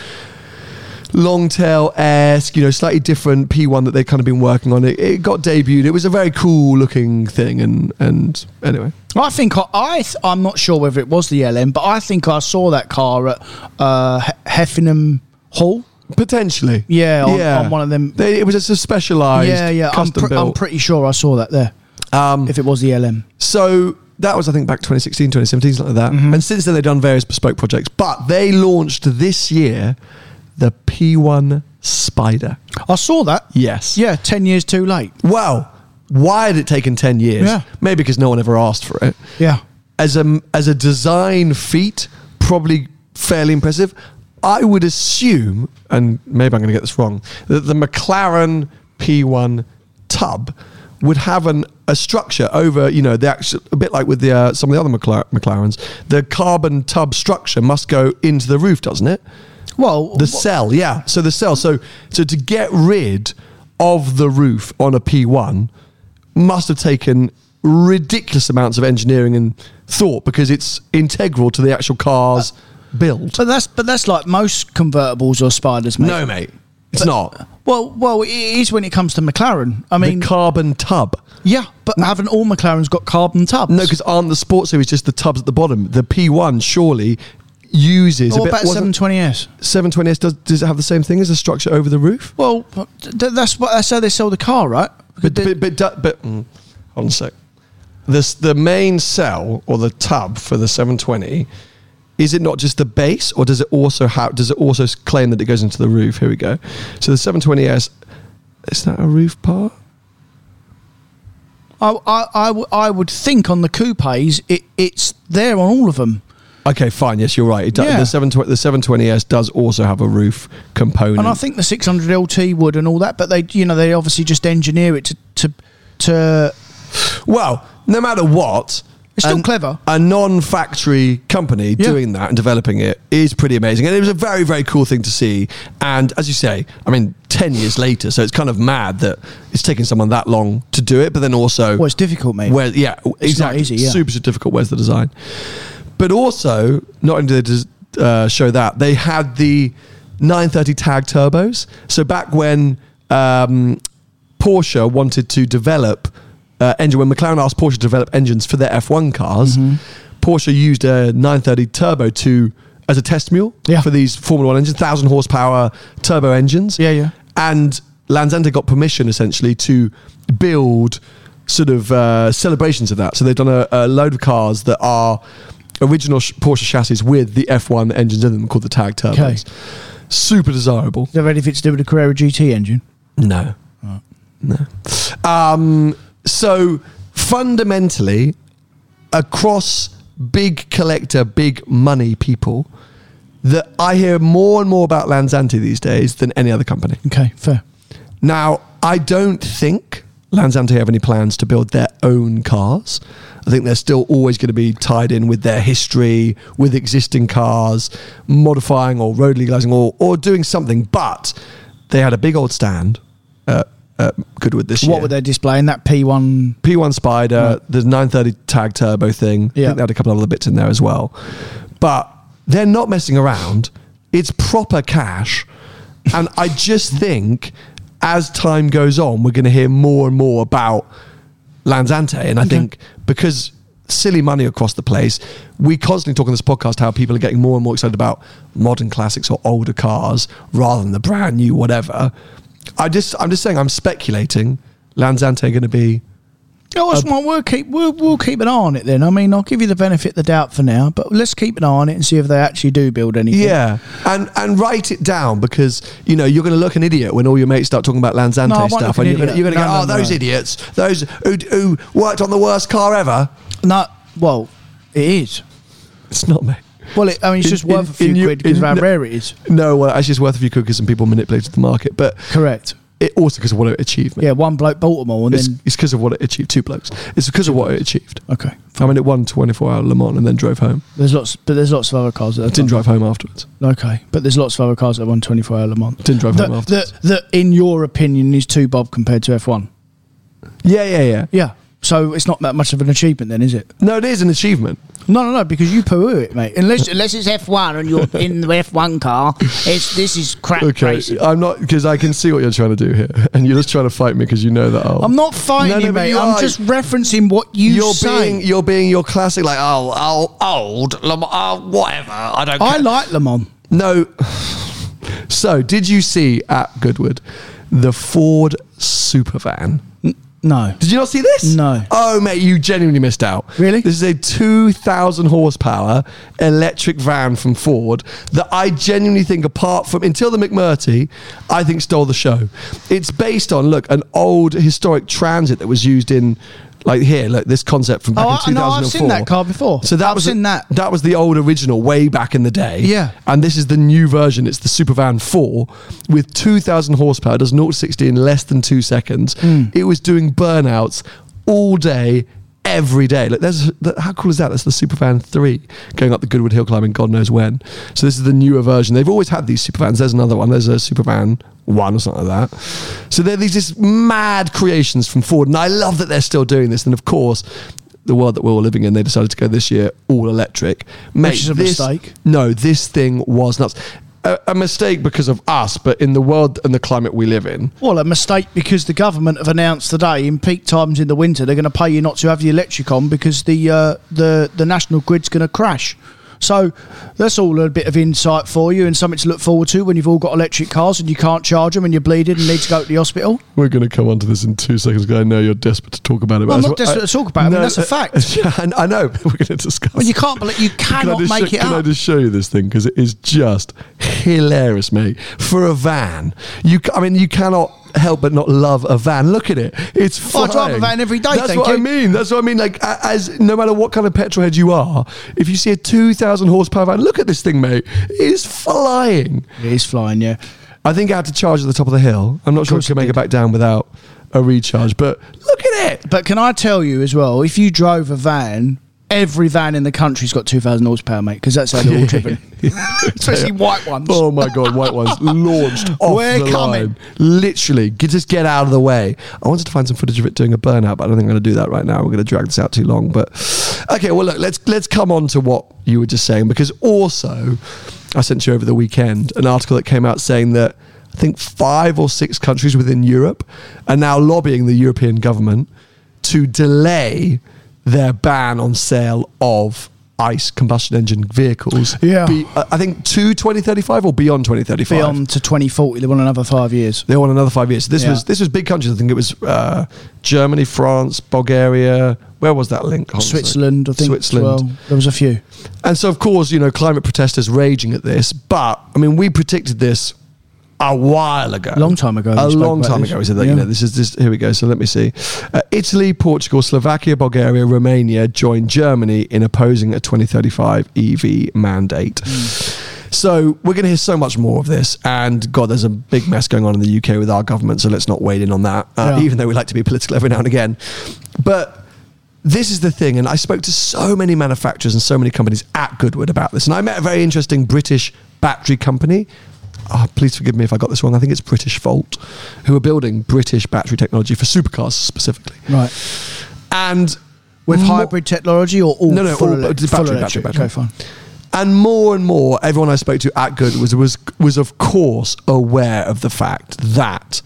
longtail esque, you know, slightly different P1 that they'd kind of been working on. It, it got debuted. It was a very cool looking thing. And and anyway, I think I, I I'm not sure whether it was the LM, but I think I saw that car at uh, Heveningham Hall. potentially, Yeah, on- on one of them- They, it was just a specialized, Yeah, yeah. I'm, pre- I'm pretty sure I saw that there. Um, If it was the LM. So that was, I think, back 2016, 2017, something like that. Mm-hmm. And since then, they've done various bespoke projects. But they launched this year the P1 Spider. I saw that. Yes. Yeah, ten years too late. Well, why had it taken 10 years? Yeah. Maybe because no one ever asked for it. Yeah. As a, as a design feat, probably fairly impressive. I would assume, and maybe I'm going to get this wrong, that the McLaren P1 tub would have an, a structure over, you know, the actual, a bit like with the uh, some of the other McLar- McLarens. The carbon tub structure must go into the roof, doesn't it? Well, The cell, yeah. So the cell. So so to get rid of the roof on a P1 must have taken ridiculous amounts of engineering and thought because it's integral to the actual car's build. but that's but that's like most convertibles or spiders, mate. No, mate, it's not. Well, well, it is when it comes to McLaren. I mean, the carbon tub. yeah, but haven't all McLarens got carbon tubs? No, because aren't the sports series just the tubs at the bottom? The P1 surely uses What a bit. about wasn't- 720s? 720S does does it have the same thing as a structure over the roof? Well, that's what that's how they sell the car, right? But but but, du- but mm, hold on a sec. This the main cell or the tub for the 720. Is it not just the base, or does it also have? Does it also claim that it goes into the roof? Here we go. So the 720s is that a roof part? I, I, I, w- I would think on the coupes, it, it's there on all of them. Okay, fine. Yes, you're right. It does, Yeah. The 720 the 720s does also have a roof component. And I think the 600 LT would and all that, but they, you know, they obviously just engineer it to, to, to Well, no matter what, It's still an- clever. A non-factory company Yeah. doing that and developing it is pretty amazing, and it was a very, very cool thing to see. And as you say, I mean, ten years later, so it's kind of mad that it's taken someone that long to do it. But then also, well, it's difficult, mate. where yeah, exactly, easy, yeah. super, super difficult. Where's the design? But also, not only did they uh, show that, they had the 930 tag turbos. So back when um, Porsche wanted to develop uh, engine, when McLaren asked Porsche to develop engines for their F1 cars, Mm-hmm. Porsche used a 930 turbo to as a test mule Yeah. for these Formula One engines, thousand horsepower turbo engines. Yeah, yeah. And Lanzante got permission essentially to build sort of uh, celebrations of that. So they've done a, a load of cars that are original sh- Porsche chassis with the F1 engines in them called the Tag Turbos. Okay. Super desirable. Is that anything to do with the Carrera GT engine? No. No. Um, so fundamentally, across big collector, big money people, that I hear more and more about Lanzante these days than any other company. Okay, fair. Now, I don't think Lanzante have any plans to build their own cars. I think they're still always going to be tied in with their history, with existing cars, modifying or road legalizing or, or doing something. But they had a big old stand at, at Goodwood this year. What were they displaying? That P1. P1 Spider, the 930 tag turbo thing. I Yeah. think they had a couple of other bits in there as well. But they're not messing around. It's proper cash. And I just think as time goes on, we're going to hear more and more about Lanzante. And I mm-hmm. think because silly money across the place, we constantly talk on this podcast how people are getting more and more excited about modern classics or older cars rather than the brand new whatever. I just, I'm just saying, I'm speculating Lanzante are going to be Oh, that's uh, fine. We'll keep we'll, we'll keep an eye on it then. I mean, I'll give you the benefit of the doubt for now, but let's keep an eye on it and see if they actually do build anything. Yeah, and and write it down because you know you're going to look an idiot when all your mates start talking about Lanzante No, stuff, and an you're going to you're idiot. going to No, go, no, oh, those no. idiots, those who, who worked on the worst car ever. No, well, it is. It's not me. Well, it, I mean, it's In- just worth in- a few in quid because of how no- rare it is. No, well, actually, it's worth a few cookies and people manipulated the market, but Correct. It also because of what it achieved. mate. Yeah, one bloke Baltimore and then It's then because of what it achieved. Two blokes. It's because of what it achieved. okay. I mean, it won 24 hour Le Mans and then drove home. There's lots, but there's lots of other cars that have Didn't drive home afterwards. Okay, but there's lots of other cars that won 24 hour Le Mans. Didn't drive home That, afterwards. that, that, in your opinion, is too Bob compared to F1. Yeah, yeah, yeah. Yeah. So it's not that much of an achievement, then, is it? No, it is an achievement. No, no, no, because you poo it, mate. Unless unless it's F1 and you're in the F1 car, it's this is crap Okay, racing. I'm not because I can see what you're trying to do here, and you're just trying to fight me because you know that. I'll, I'm not fighting No, no, you, mate. you I'm just referencing what you You're say. being you're being your classic like oh oh old Lam- oh, whatever I don't. I care. like Le Mans. no. So did you see at Goodwood the Ford Supervan? No. Did you not see this? No. Oh, mate, you genuinely missed out. Really? This is a 2,000 horsepower electric van from Ford that I genuinely think, apart from until the McMurtry, I think stole the show. It's based on, look, an old historic transit that was used in. Like here, like this concept from back Oh, in I- no, 2004. I've seen that car before. So that I've was seen the, that. That was the old original way back in the day. Yeah. And this is the new version. It's the Supervan 4 with 2,000 horsepower, does 0 to 60 in less than two seconds. Hmm. It was doing burnouts all day, every day. Like, there's that, how cool is that? That's the Supervan 3 going up the Goodwood Hill climbing God knows when. So this is the newer version. They've always had these Supervans. There's another one. There's a Supervan 1 or something like that. So they're these just mad creations from Ford. And I love that they're still doing this. And of course, the world that we're all living in, they decided to go this year all electric. Mate, is a this- mistake. No, this thing was nuts. A, a mistake because of us, but in the world and the climate we live in, Well, a mistake because the government have announced today in peak times in the winter they're going to pay you not to have the electric on because the uh, the the national grid's going to crash. So that's all a bit of insight for you and something to look forward to when you've all got electric cars and you can't charge them and you're bleeding and need to go to the hospital. we're going to come on to this in two seconds because I know you're desperate to talk about it. Well, I'm not desperate to talk about it. I mean, that's a uh, fact. Yeah, I I know. but We're going to discuss. Well, you can't believe you Can I cannot just make show, it Can I just show you this thing because it is just hilarious, mate. For a van, you. I mean, you cannot help but not love a van. Look at it. It's Oh, I drive a van every day, That's what I mean. That's what I mean. Like, as no matter what kind of petrol head you are, if you see a two thousand horsepower van, look at this thing, mate. It is flying. It is flying, yeah. I think I had to charge at the top of the hill. I'm not sure I can make did. it back down without a recharge. But look at it. But can I tell you as well, if you drove a van, every van in the country's got 2,000 horsepower, mate, because that's how they're all driven. Especially white ones. Oh my god, white ones launched off We're the coming. line. Literally, get, just get out of the way. I wanted to find some footage of it doing a burnout, but I don't think I'm going to do that right now. We're going to drag this out too long. But okay, well look, let's let's come on to what you were just saying because also I sent you over the weekend an article that came out saying that I think five or six countries within Europe are now lobbying the European government to delay their ban on sale of ICE combustion engine vehicles. Yeah. Be, uh, I think to 2035 or beyond 2035. Beyond to 2040, they want another five years. They want another five years. This Yeah. was this was big countries. I think it was uh, Germany, France, Bulgaria. Where was that link? Hold on a second. Switzerland, I think. Switzerland. Well. There was a few. And so, of course, you know, climate protesters raging at this. But I mean, we predicted this a while ago, Long time ago, a long time this. ago. We said that. You know, this is this. Here we go. So let me see. Uh, Italy, Portugal, Slovakia, Bulgaria, Romania joined Germany in opposing a 2035 EV mandate. So we're going to hear so much more of this, and God, there's a big mess going on in the UK with our government. So let's not wade in on that, uh, Yeah. even though we like to be political every now and again. But this is the thing, and I spoke to so many manufacturers and so many companies at Goodwood about this, and I met a very interesting British battery company. Oh, please forgive me if I got this wrong. I think it's Britishvolt, who are building British battery technology for supercars specifically, Right. and With mo- hybrid technology or all No, no, full, all- elec- battery, full battery, electric? battery. Okay, fine. And more and more, everyone I spoke to at Good was was was of course aware of the fact that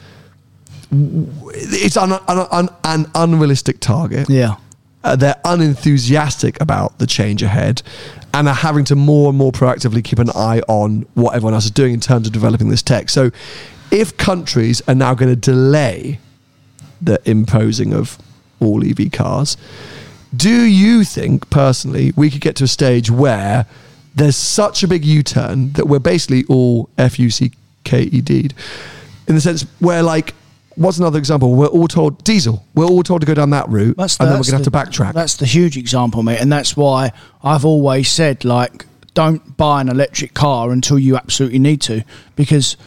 it's an, an, an, an unrealistic target. Yeah. Uh, they're unenthusiastic about the change ahead and are having to more and more proactively keep an eye on what everyone else is doing in terms of developing this tech. So, if countries are now going to delay the imposing of all EV cars. Do you think, personally, we could get to a stage where there's such a big U turn that we're basically all F U C K E D'd? In the sense where, like, what's another example? We're all told diesel. We're all told to go down that route, That's and then we're going to have to backtrack. That's the huge example, mate, and that's why I've always said like, don't buy an electric car until you absolutely need to, because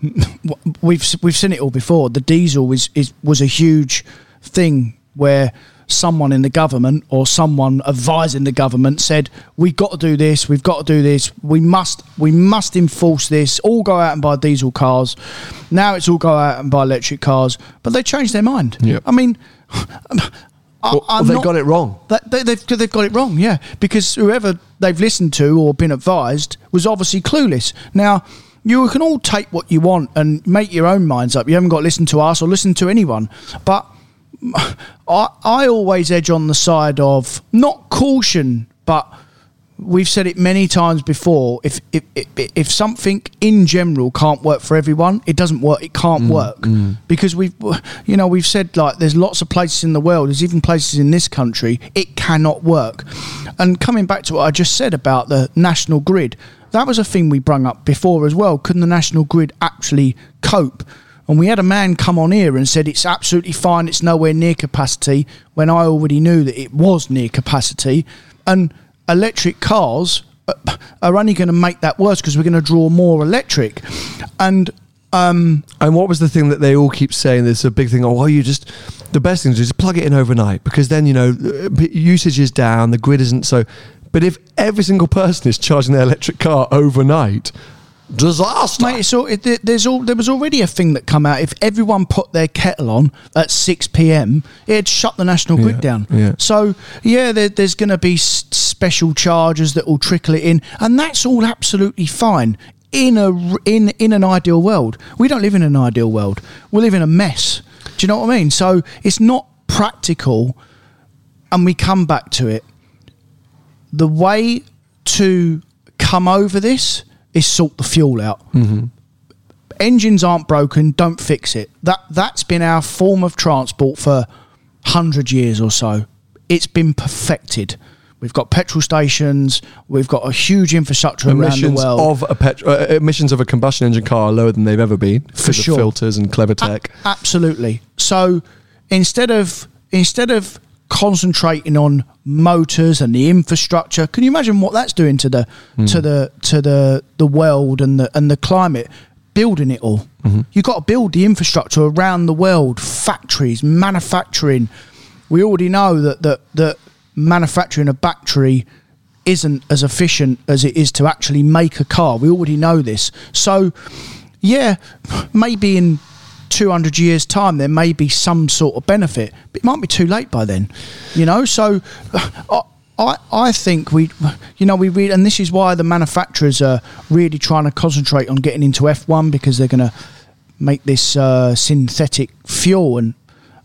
we've we've seen it all before. The diesel is, is was a huge thing where someone in the government or someone advising the government said we've got to do this we've got to do this we must we must enforce this all go out and buy diesel cars now it's all go out and buy electric cars but they changed their mind Yep. i mean I, Well, I'm they not- got it wrong. they, they've, they've got it wrong, yeah. Because whoever they've listened to or been advised was obviously clueless. Now, you can all take what you want and make your own minds up. You haven't got to listen to us or listen to anyone. But I, I always edge on the side of not caution, but we've said it many times before. If if, if if something in general can't work for everyone, it doesn't work. It can't mm, work mm. because we've you know we've said like there's lots of places in the world. There's even places in this country it cannot work. And coming back to what I just said about the national grid, that was a thing we brung up before as well. Couldn't the national grid actually cope? And we had a man come on here and said it's absolutely fine, it's nowhere near capacity, when I already knew that it was near capacity. And electric cars uh, are only going to make that worse because we're going to draw more electric. And um, And what was the thing that they all keep saying? There's a big thing. Oh, well, you just the best thing to do is just plug it in overnight because then you know usage is down, the grid isn't so. But if every single person is charging their electric car overnight, disaster. Mate, it's all, it, there- there's all, there was already a thing that come out. If everyone put their kettle on at 6 p.m., it'd shut the national grid Yeah, down. yeah. So, yeah, there, there's going to be s- special charges that will trickle it in, and that's all absolutely fine. In a in in an ideal world, we don't live in an ideal world. We live in a mess. Do you know what I mean? So it's not practical, and we come back to it the way to come over this is sort the fuel out. Engines aren't broken, don't fix it. That that's been our form of transport for hundred years or so. It's been perfected. We've got petrol stations. We've got a huge infrastructure around the world. of a pet- uh, emissions of a combustion engine car are lower than they've ever been For because of sure. filters and clever tech. A- absolutely. So instead of instead of concentrating on motors and the infrastructure, can you imagine what that's doing to the hmm. to the to the the world and the and the climate? Building it all, mm-hmm. you've got to build the infrastructure around the world, factories, manufacturing. We already know that that that manufacturing a battery isn't as efficient as it is to actually make a car. We already know this. So, yeah, maybe in 200 years' time there may be some sort of benefit, but it might be too late by then, you know? So, I, I, I think we, you know, we read, and this is why the manufacturers are really trying to concentrate on getting into F1 because they're going to make this uh, synthetic fuel. And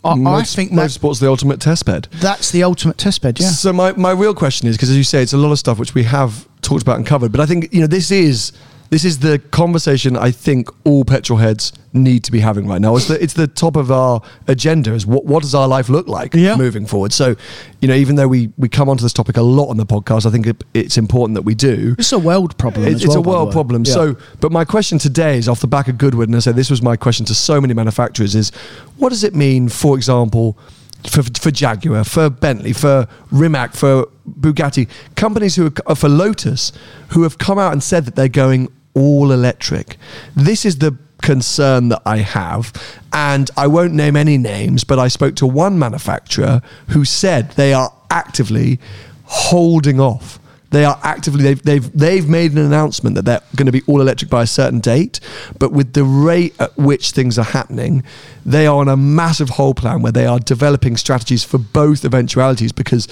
I, I think motorsport's the ultimate test bed. that's the ultimate test bed, yeah. So my, my real question is because as you say, it's a lot of stuff which we have talked about and covered. But I think you know this is this is the conversation I think all petrol heads need to be having right now. It's the it's the top of our agenda. Is what what does our life look like Yeah. moving forward? So you know even though we we come onto this topic a lot on the podcast, I think it, it's important that we do. It's a world problem. It's, well, a world problem. Yeah. So, but my question today is off the back of Goodwood, and I said this was my question to so many manufacturers: is what does it mean, for example, for, for Jaguar, for Bentley, for Rimac, for Bugatti, companies who are for Lotus, who have come out and said that they're going all electric. This is the concern that I have, and I won't name any names, but I spoke to one manufacturer who said they are actively holding off. They are actively they've they've they've made an announcement that they're going to be all electric by a certain date, but with the rate at which things are happening, they are on a massive whole plan where they are developing strategies for both eventualities because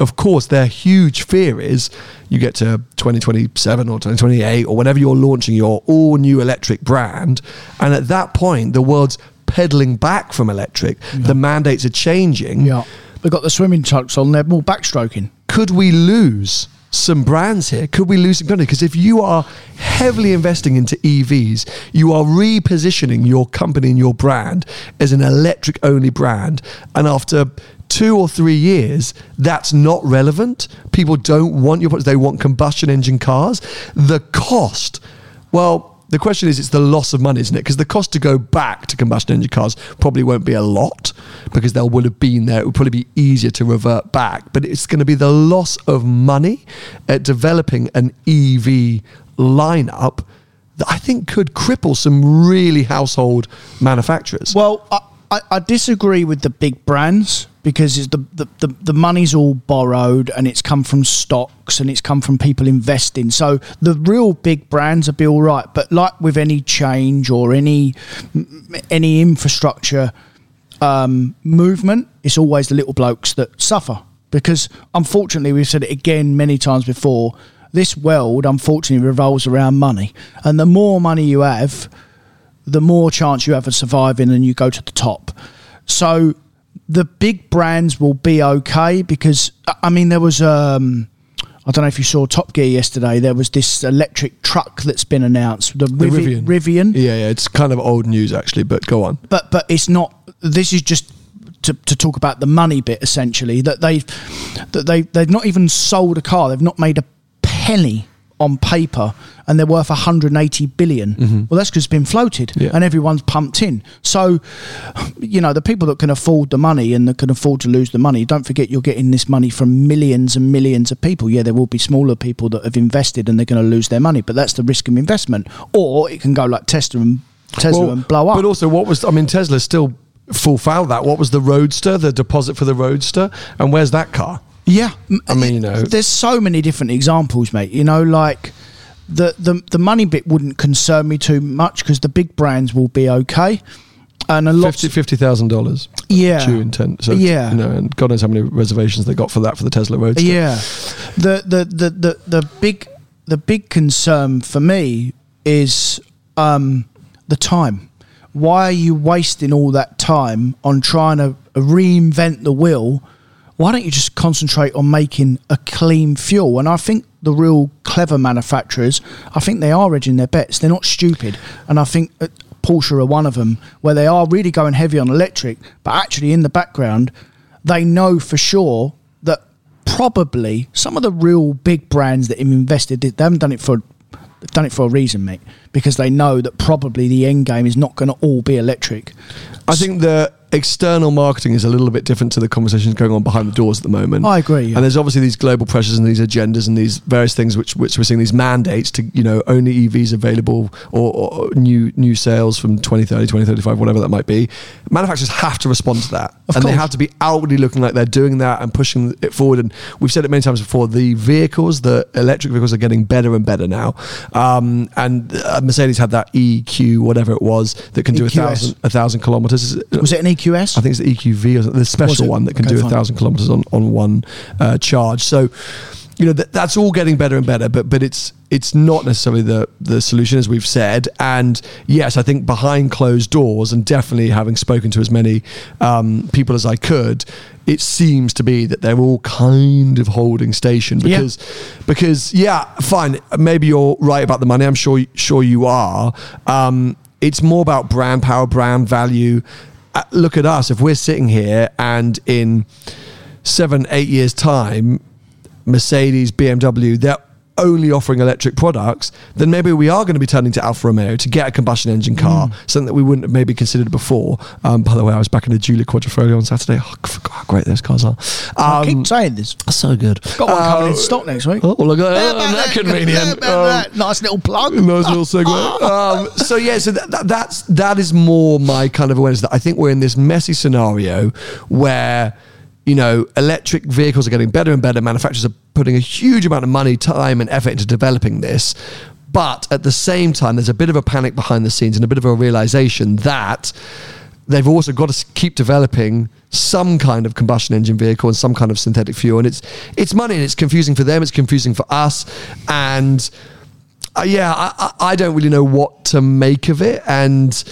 of course their huge fear is you get to 2027 or 2028 or whenever you're launching your all new electric brand and at that point the world's pedaling back from electric the mandates are changing Yeah. They've got the swimming trunks on, they're more backstroking. could we lose some brands here? Could we lose some money? Because if you are heavily investing into EVs, you are repositioning your company and your brand as an electric only brand. And after two or three years, that's not relevant. People don't want your products, they want combustion engine cars. The cost, well, the question is, it's the loss of money, isn't it? Because the cost to go back to combustion engine cars probably won't be a lot because they would have been there. It would probably be easier to revert back, but it's going to be the loss of money at developing an EV lineup that I think could cripple some really household manufacturers. Well, I, I, I disagree with the big brands because the, the, the, the money's all borrowed and it's come from stocks and it's come from people investing. So the real big brands will be all right. But like with any change or any any infrastructure um, movement, it's always the little blokes that suffer. Because unfortunately, we've said it again many times before. This world, unfortunately, revolves around money, and the more money you have, the more chance you have of surviving and you go to the top. So the big brands will be okay because I mean there was um I don't know if you saw Top Gear yesterday. There was this electric truck that's been announced, the, The Rivi- Rivian. Rivian. Yeah, yeah, it's kind of old news actually, but go on. But but it's not. This is just to, to talk about the money bit essentially. That they've that they they've not even sold a car. They've not made a penny on paper, and they're worth 180 billion. Well, that's because it's been floated, Mm-hmm. Yeah. and everyone's pumped in. So, you know, the people that can afford the money and that can afford to lose the money. Don't forget, you're getting this money from millions and millions of people. Yeah, there will be smaller people that have invested and they're going to lose their money, but that's the risk of investment. Or it can go like Tesla and Tesla and blow up. But also, what was I mean? Tesla still full foul that. What was the Roadster? The deposit for the Roadster, and where's that car? Yeah, I mean, you know- there's so many different examples, mate. You know, like the the the money bit wouldn't concern me too much because the big brands will be okay, and a lot. Fifty fifty thousand dollars. Yeah. due intent. So Yeah. you know, and God knows how many reservations they got for that for the Tesla Roadster. Yeah, the, the the the the big the big concern for me is um, the time. Why are you wasting all that time on trying to reinvent the wheel? Why don't you just concentrate on making a clean fuel? And I think the real clever manufacturers, I think they are edging their bets. They're not stupid, and I think. uh, Porsche are one of them, where they are really going heavy on electric, but actually in the background, they know for sure that probably some of the real big brands that have invested, they haven't done it for done it for a reason, mate, because they know that probably the end game is not going to all be electric. I think the external marketing is a little bit different to the conversations going on behind the doors at the moment. I agree, yeah. And there's obviously these global pressures and these agendas and these various things which which we're seeing these mandates to you know only EVs available or, or new new sales from 2030, 2035, whatever that might be. Manufacturers have to respond to that, Of and they have to be outwardly looking like they're doing that and pushing it forward. And we've said it many times before: the vehicles, the electric vehicles, are getting better and better now. Um, and uh, Mercedes had that EQ, whatever it was, that can do a thousand a thousand kilometers. Was it an EQS? I think it's the EQV or the special one that can Okay, do a thousand kilometers on on one uh, charge. So, you know, that, that's all getting better and better. But but it's it's not necessarily the the solution as we've said. And yes, I think behind closed doors, and definitely having spoken to as many um, people as I could. It seems to be that they're all kind of holding station Yeah. because, because yeah, fine. Maybe you're right about the money. I'm sure sure you are. Um, it's more about brand power, brand value. Uh, look at us. If we're sitting here and in seven, eight years' time, Mercedes, BMW, they're only offering electric products, then maybe we are going to be turning to Alfa Romeo to get a combustion engine car, something that we wouldn't have maybe considered before. Um, by the way, I was back in the Giulia Quadrifoglio on Saturday. Oh, I forgot how great those cars are. I Um, keep saying this. so good. Got one coming in Uh, stock next week. Oh, look at that. Oh, that convenient. Um, nice little plug. nice little segue. Um, so yeah, so that, that, that's that is more my kind of awareness that I think we're in this messy scenario where you know electric vehicles are getting better and better. Manufacturers are putting a huge amount of money, time, and effort into developing this. But at the same time, there's a bit of a panic behind the scenes and a bit of a realization that they've also got to keep developing some kind of combustion engine vehicle and some kind of synthetic fuel. And it's it's money and it's confusing for them. It's confusing for us. And uh, yeah, I, I don't really know what to make of it. And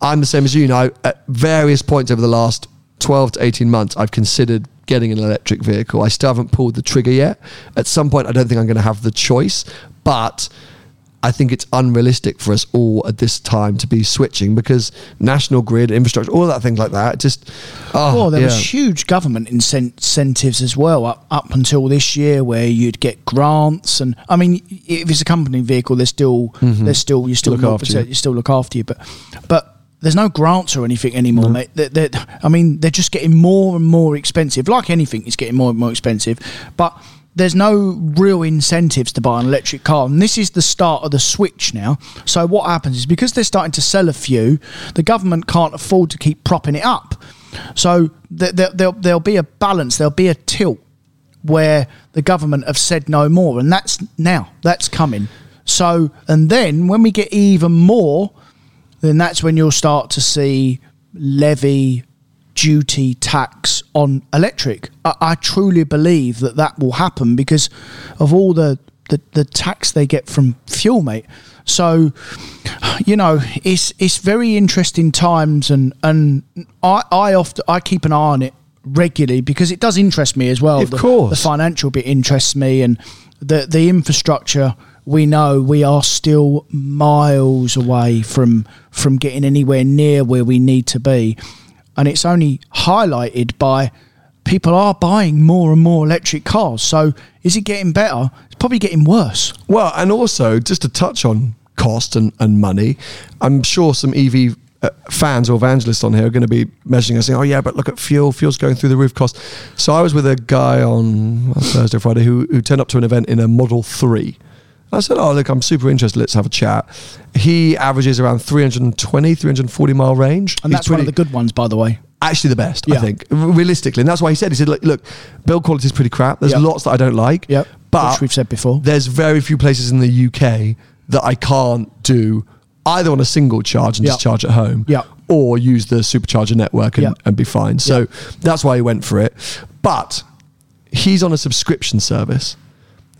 I'm the same as you. You know, at various points over the last 12 to 18 months, I've considered getting an electric vehicle. I still haven't pulled the trigger yet. At some point, I don't think I'm going to have the choice, but I think it's unrealistic for us all at this time to be switching because national grid infrastructure, all that things like that, just oh, well, there yeah. was huge government incentives as well up, up until this year, where you'd get grants, and I mean, if it's a company vehicle, they're still they're still you still Mm-hmm. Look after you. you still look after you, but but there's no grants or anything anymore, mate. They're, they're- I mean, they're just getting more and more expensive. Like anything, it's getting more and more expensive, but. There's no real incentives to buy an electric car, and this is the start of the switch now. So what happens is because they're starting to sell a few, the government can't afford to keep propping it up. So th- th- there'll, there'll be a balance, there'll be a tilt where the government have said no more, and that's now, that's coming. So, and then when we get even more, then that's when you'll start to see levy, duty, tax on electric. I, I truly believe that that will happen because of all the, the, the tax they get from fuel, mate. So, you know, it's it's very interesting times, and and I I often I keep an eye on it regularly because it does interest me as well. Of the, course. the financial bit interests me, and the the infrastructure. We know we are still miles away from from getting anywhere near where we need to be, and it's only highlighted by people are buying more and more electric cars. So is it getting better? It's probably getting worse. Well, and also just to touch on cost and, and money, I'm sure some EV uh, fans or evangelists on here are going to be measuring and saying, "Oh yeah, but look at fuel. Fuel's going through the roof cost." So I was with a guy on Thursday, Friday, who who turned up to an event in a Model Three. I said, "Oh look, I'm super interested. Let's have a chat." He averages around 320, 340 mile range, And He's that's one of the good ones, by the way. actually the best, Yeah. I think, realistically. And that's why he said, he said, look, look build quality is pretty crap. There's Yep. lots that I don't like. Yep. But Which we've said before. There's very few places in the UK that I can't do either on a single charge and just charge at home Yep. or use the supercharger network and, Yep. and be fine. So that's why he went for it. But he's on a subscription service.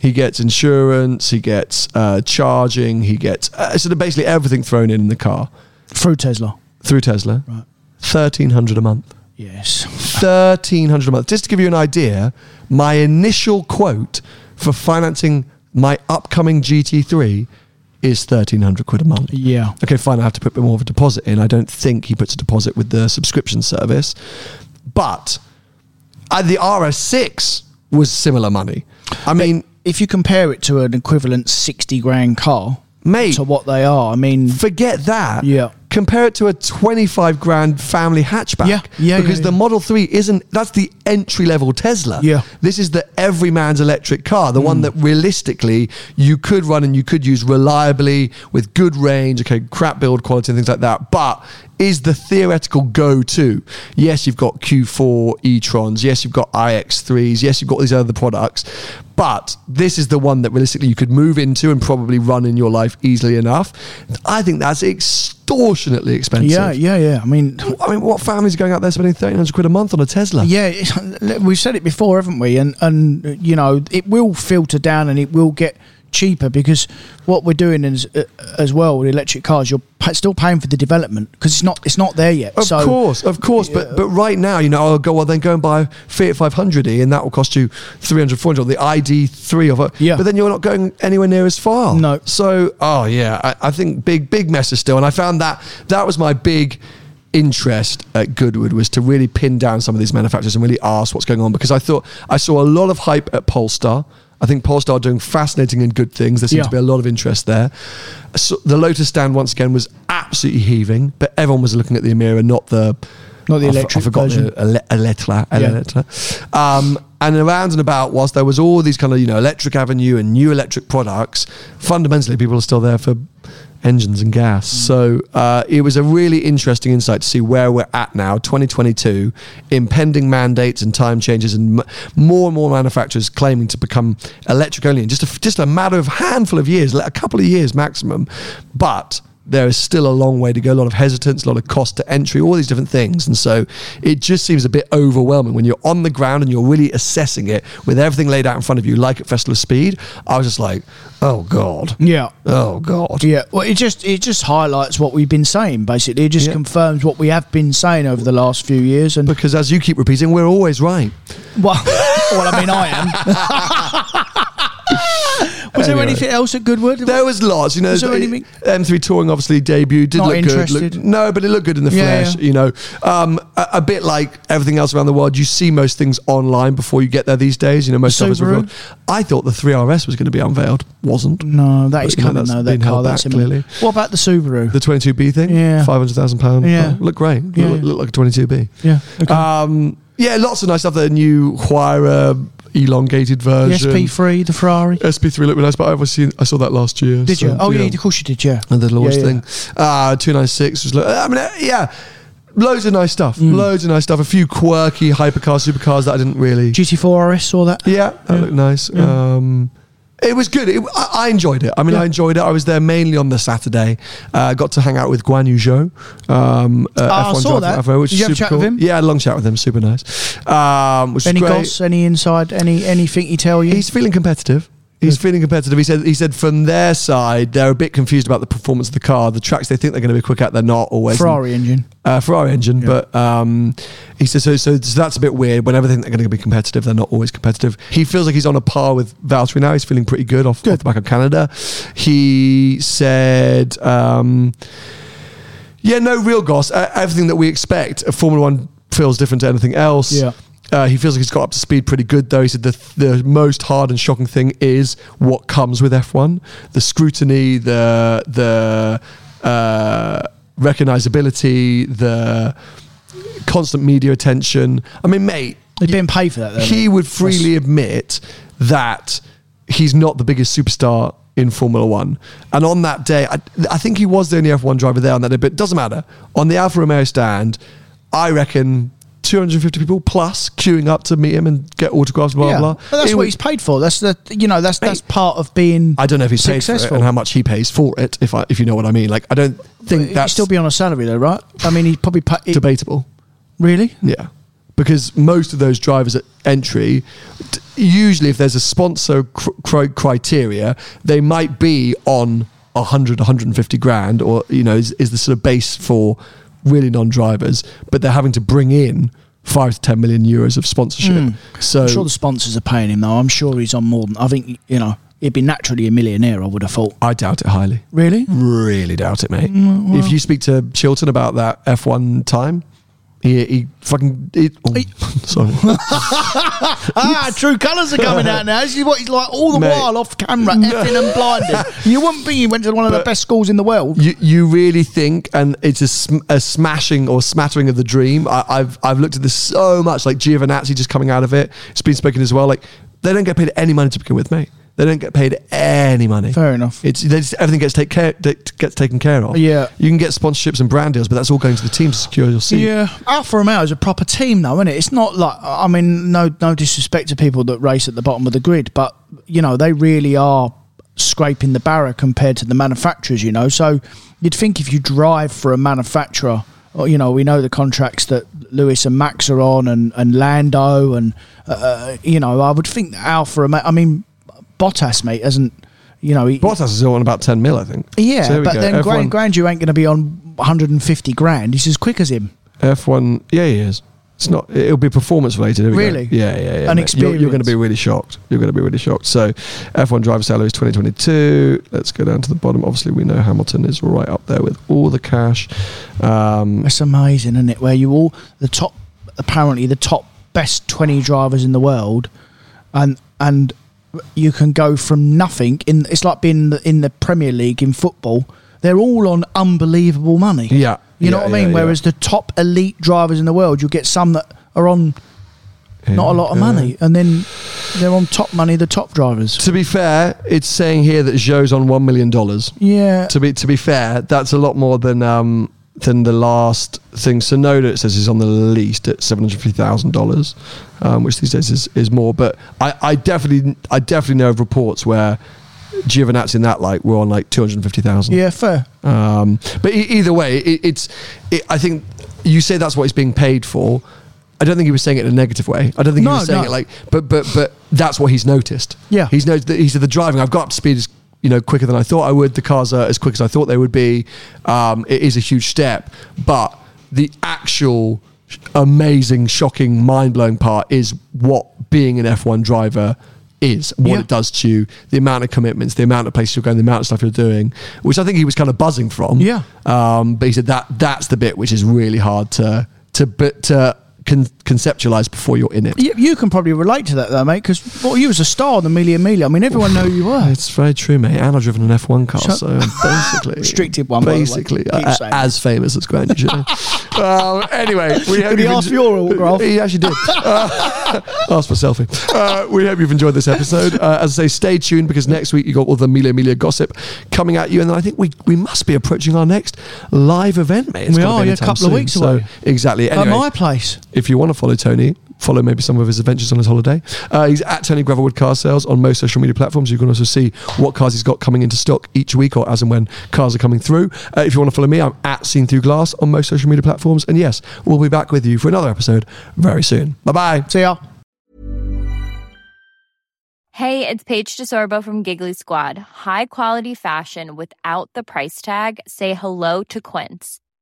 He gets insurance, he gets uh, charging, he gets uh, sort of basically everything thrown in in the car Through Tesla. through Tesla. Right. 1300 a month. Yes. thirteen hundred a month. Just to give you an idea, my initial quote for financing my upcoming GT3 is thirteen hundred quid a month. Yeah. Okay, fine. I have to put a bit more of a deposit in. I don't think he puts a deposit with the subscription service, but uh, the RS6 was similar money. I mean, If you compare it to an equivalent 60 grand car Mate. to what they are, I mean, forget that. Yeah. Compare it to a 25 grand family hatchback. Yeah, yeah, Because yeah, the yeah. Model 3 isn't, that's the entry level Tesla. Yeah. This is the everyman's electric car, the Mm. one that realistically you could run and you could use reliably with good range, okay, crap build quality and things like that, but is the theoretical go to. Yes, you've got Q4 e Trons. Yes, you've got iX3s. Yes, you've got these other products. But this is the one that realistically you could move into and probably run in your life easily enough. I think that's extortionately expensive. yeah, yeah, yeah. I mean, I mean, what families are going out there spending 1300 quid a month on a Tesla? yeah, we've said it before, haven't we? And and you know, it will filter down and it will get cheaper because what we're doing is uh, as well with electric cars, you're pa- still paying for the development because it's not it's not there yet. Of so course, of course, but but right now, you know, I'll go well then go and buy a Fiat 500e, and that will cost you 300, 400, or the ID3 of it. Yeah. But then you're not going anywhere near as far. No. So, oh yeah, I, I think big big messes still, and I found that that was my big interest at Goodwood was to really pin down some of these manufacturers and really ask what's going on because I thought I saw a lot of hype at Polestar. I think Polestar are doing fascinating and good things. There seems Yeah. to be a lot of interest there. So the Lotus stand once again was absolutely heaving, but everyone was looking at the Emira, not the Not the electric I forgot version. the ele- Eletre. Yeah. Um, and around and about, whilst there was all these kind of you know electric avenue and new electric products, fundamentally people are still there for engines and gas. Mm. So uh, it was a really interesting insight to see where we're at now, 2022, impending mandates and time changes, and m- more and more manufacturers claiming to become electric only in just a, just a matter of handful of years, a couple of years maximum. But there is still a long way to go. A lot of hesitance, a lot of cost to entry, all these different things, and so it just seems a bit overwhelming when you're on the ground and you're really assessing it with everything laid out in front of you, like at Festival of Speed. I was just like, oh god, Yeah. oh god. Yeah, well, it just it just highlights what we've been saying. Basically, it just Yeah. confirms what we have been saying over the last few years. And Because as you keep repeating, we're always right. well, well, I mean, I am. Was there anything else at Goodwood? There was lots, you know. Was there the- anything- M3 Touring obviously debuted, did Not look interested? good. Look, no, but it looked good in the Yeah, flesh, yeah. you know. Um, a, a bit like everything else around the world, you see most things online before you get there these days. You know, most stuff is Subaru? revealed. I thought the 3RS was going to be unveiled, wasn't. no, that is But, you know, coming though. That car, that's back, clearly. What about the Subaru? The 22B thing, Yeah. five hundred thousand pound. Yeah. look great. Yeah. Look, look like a 22B. yeah, okay. Um, yeah, lots of nice stuff. The new Huayra elongated the version. SP3, the Ferrari. SP3 looked really nice, but I've seen I saw that last year. Did you? so, Oh yeah. of course you did. Yeah. and the launch Yeah, yeah. thing. Uh, 296 was, lo- I mean, uh, yeah, loads of nice stuff. Mm. Loads of nice stuff. A few quirky hypercars, supercars that I didn't really. GT4 RS saw that. yeah, that looked nice. Um, it was good. It, I, I enjoyed it. I mean, Yeah. I enjoyed it. I was there mainly on the Saturday. Uh, got to hang out with Guan Yu Zhou. Um, uh, Oh, I F1 saw that. Avro, which Did you have a super chat cool. with him? Yeah, I had a long chat with him. Super nice. Um, Any goss? Any inside? Any anything he tell you? He's feeling competitive. He's feeling competitive. He said. He said from their side, they're a bit confused about the performance of the car. The tracks they think they're going to be quick at, they're not always. Ferrari engine. uh, Ferrari engine, but um, he says so, so. So that's a bit weird. Whenever they think they're going to be competitive, they're not always competitive. He feels like he's on a par with Valtteri now. He's feeling pretty good off, off the back of Canada. He said. Um, yeah, no real goss. Uh, everything that we expect Formula One feels different to anything else. Yeah. Uh, he feels like he's got up to speed pretty good, though. He said the the most hard and shocking thing is what comes with F1: the scrutiny, the the uh, recognizability, the constant media attention. I mean, mate, He's being paid for that. Though, he would freely admit that he's not the biggest superstar in Formula One. And on that day, I, I think he was the only F1 driver there on that day, but it doesn't matter. On the Alfa Romeo stand, I reckon 250 people plus queuing up to meet him and get autographs, blah, yeah. blah. But that's It what was- he's paid for. That's the you know that's that's part of being. I don't know if he's paid for it successful. and how much he pays for it, if I, if you know what I mean. Like, I don't think He'd that's still be on a salary though, right? I mean, he'd probably he- debatable. really? Yeah. Because most of those drivers at entry, usually if there's a sponsor cr- cri- criteria, they might be on 100, 150 grand, or, you know, is, is the sort of base for really non drivers, but they're having to bring in five to 10 million euros of sponsorship. So, Hmm. I'm sure the sponsors are paying him though. I'm sure he's on more than. I think you know he'd be naturally a millionaire. I would have thought. I doubt it highly. Really? Really doubt it, mate. Mm, If you speak to Chilton about that F1 time, he, he fucking. He, oh, sorry. ah, true colours are coming out now. This is what he's like all the Mate. while off camera, effing and blinding. You wouldn't think he went to one of the best schools in the world. You, you really think, and it's a, sm- a smashing or smattering of the dream. I, I've I've looked at this so much, like Giovinazzi just coming out of it. It's been spoken as well. Like they don't get paid any money to begin with, mate. They don't get paid any money. Fair enough. It's they just, everything gets take care gets taken care of. Yeah. you can get sponsorships and brand deals, but that's all going to the team to secure your seat. Yeah, Alfa Romeo is a proper team, though, isn't it? It's not like I mean, no, no disrespect to people that race at the bottom of the grid, but you know they really are scraping the barra compared to the manufacturers. You know, so you'd think if you drive for a manufacturer, or, you know, we know the contracts that Lewis and Max are on, and and Lando, and uh, you know, I would think that Romeo. I mean, Bottas, mate, hasn't. You know, he, Bottas is on about ten mil, I think. yeah, So but then F1 Grand, Guanyu ain't going to be on 150 grand. He's as quick as him. F1, yeah, he is. It's not. It'll be performance related. We go. Really? Yeah, yeah, yeah. And mate. You're, you're going to be really shocked. You're going to be really shocked. So, F1 driver salaries 2022. Let's go down to the bottom. Obviously, we know Hamilton is right up there with all the cash. Um, It's amazing, isn't it? Where you all the top, apparently the top best twenty drivers in the world, and and you can go from nothing in. It's like being in the, in the Premier League in football. They're all on unbelievable money. Yeah. you know Yeah, what I mean. yeah, Whereas the top elite drivers in the world, you'll get some that are on not a lot of money, and then they're on top money. The top drivers. To be fair, it's saying here that Zhou's on one million dollars. Yeah, To be to be fair, that's a lot more than um, than the last thing. so Tsunoda it says is on the least at seven hundred fifty thousand dollars, um, which these days is, is more. But I, I definitely I definitely know of reports where Giovinazzi in that light were on like two hundred fifty thousand. Yeah, fair. Um, but e- either way, it, it's. It, I think you say that's what he's being paid for. I don't think he was saying it in a negative way. I don't think No, he was saying no. it like. But but but that's what he's noticed. Yeah. he's noticed that he said the driving. I've got up to speed as you know quicker than I thought I would. The cars are as quick as I thought they would be. Um, it is a huge step, but the actual amazing, shocking, mind blowing part is what being an F1 driver is, what Yeah. it does to you, the amount of commitments, the amount of places you're going, the amount of stuff you're doing, which I think he was kind of buzzing from. Yeah. Um, but he said that that's the bit which is really hard to to to con- conceptualize before you're in it. You, you can probably relate to that though, mate, because well, you was a star on the Mille Miglia. I mean, everyone knew you were. It's very true, mate. And I've driven an F1 car, Shut- so basically Restricted one, by the way. basically uh, as famous as know. um, anyway, we hope Did he ask enjo- for your autograph? He actually did. Uh, asked for selfie. Uh, we hope you've enjoyed this episode. Uh, as I say, stay tuned because next week you got all the Mille Miglia gossip coming at you, and then I think we we must be approaching our next live event, mate. It's We are, be yeah, a couple of soon. weeks So, away. exactly. At my place. If you want to follow Tony, follow maybe some of his adventures on his holiday. Uh, he's at Tony Gravelwood Car Sales on most social media platforms. You can also see what cars he's got coming into stock each week or as and when cars are coming through. Uh, if you want to follow me, I'm at Seen Through Glass on most social media platforms. And yes, we'll be back with you for another episode very soon. Bye bye. See ya. Hey, it's Paige DeSorbo from Giggly Squad. High quality fashion without the price tag. Say hello to Quince.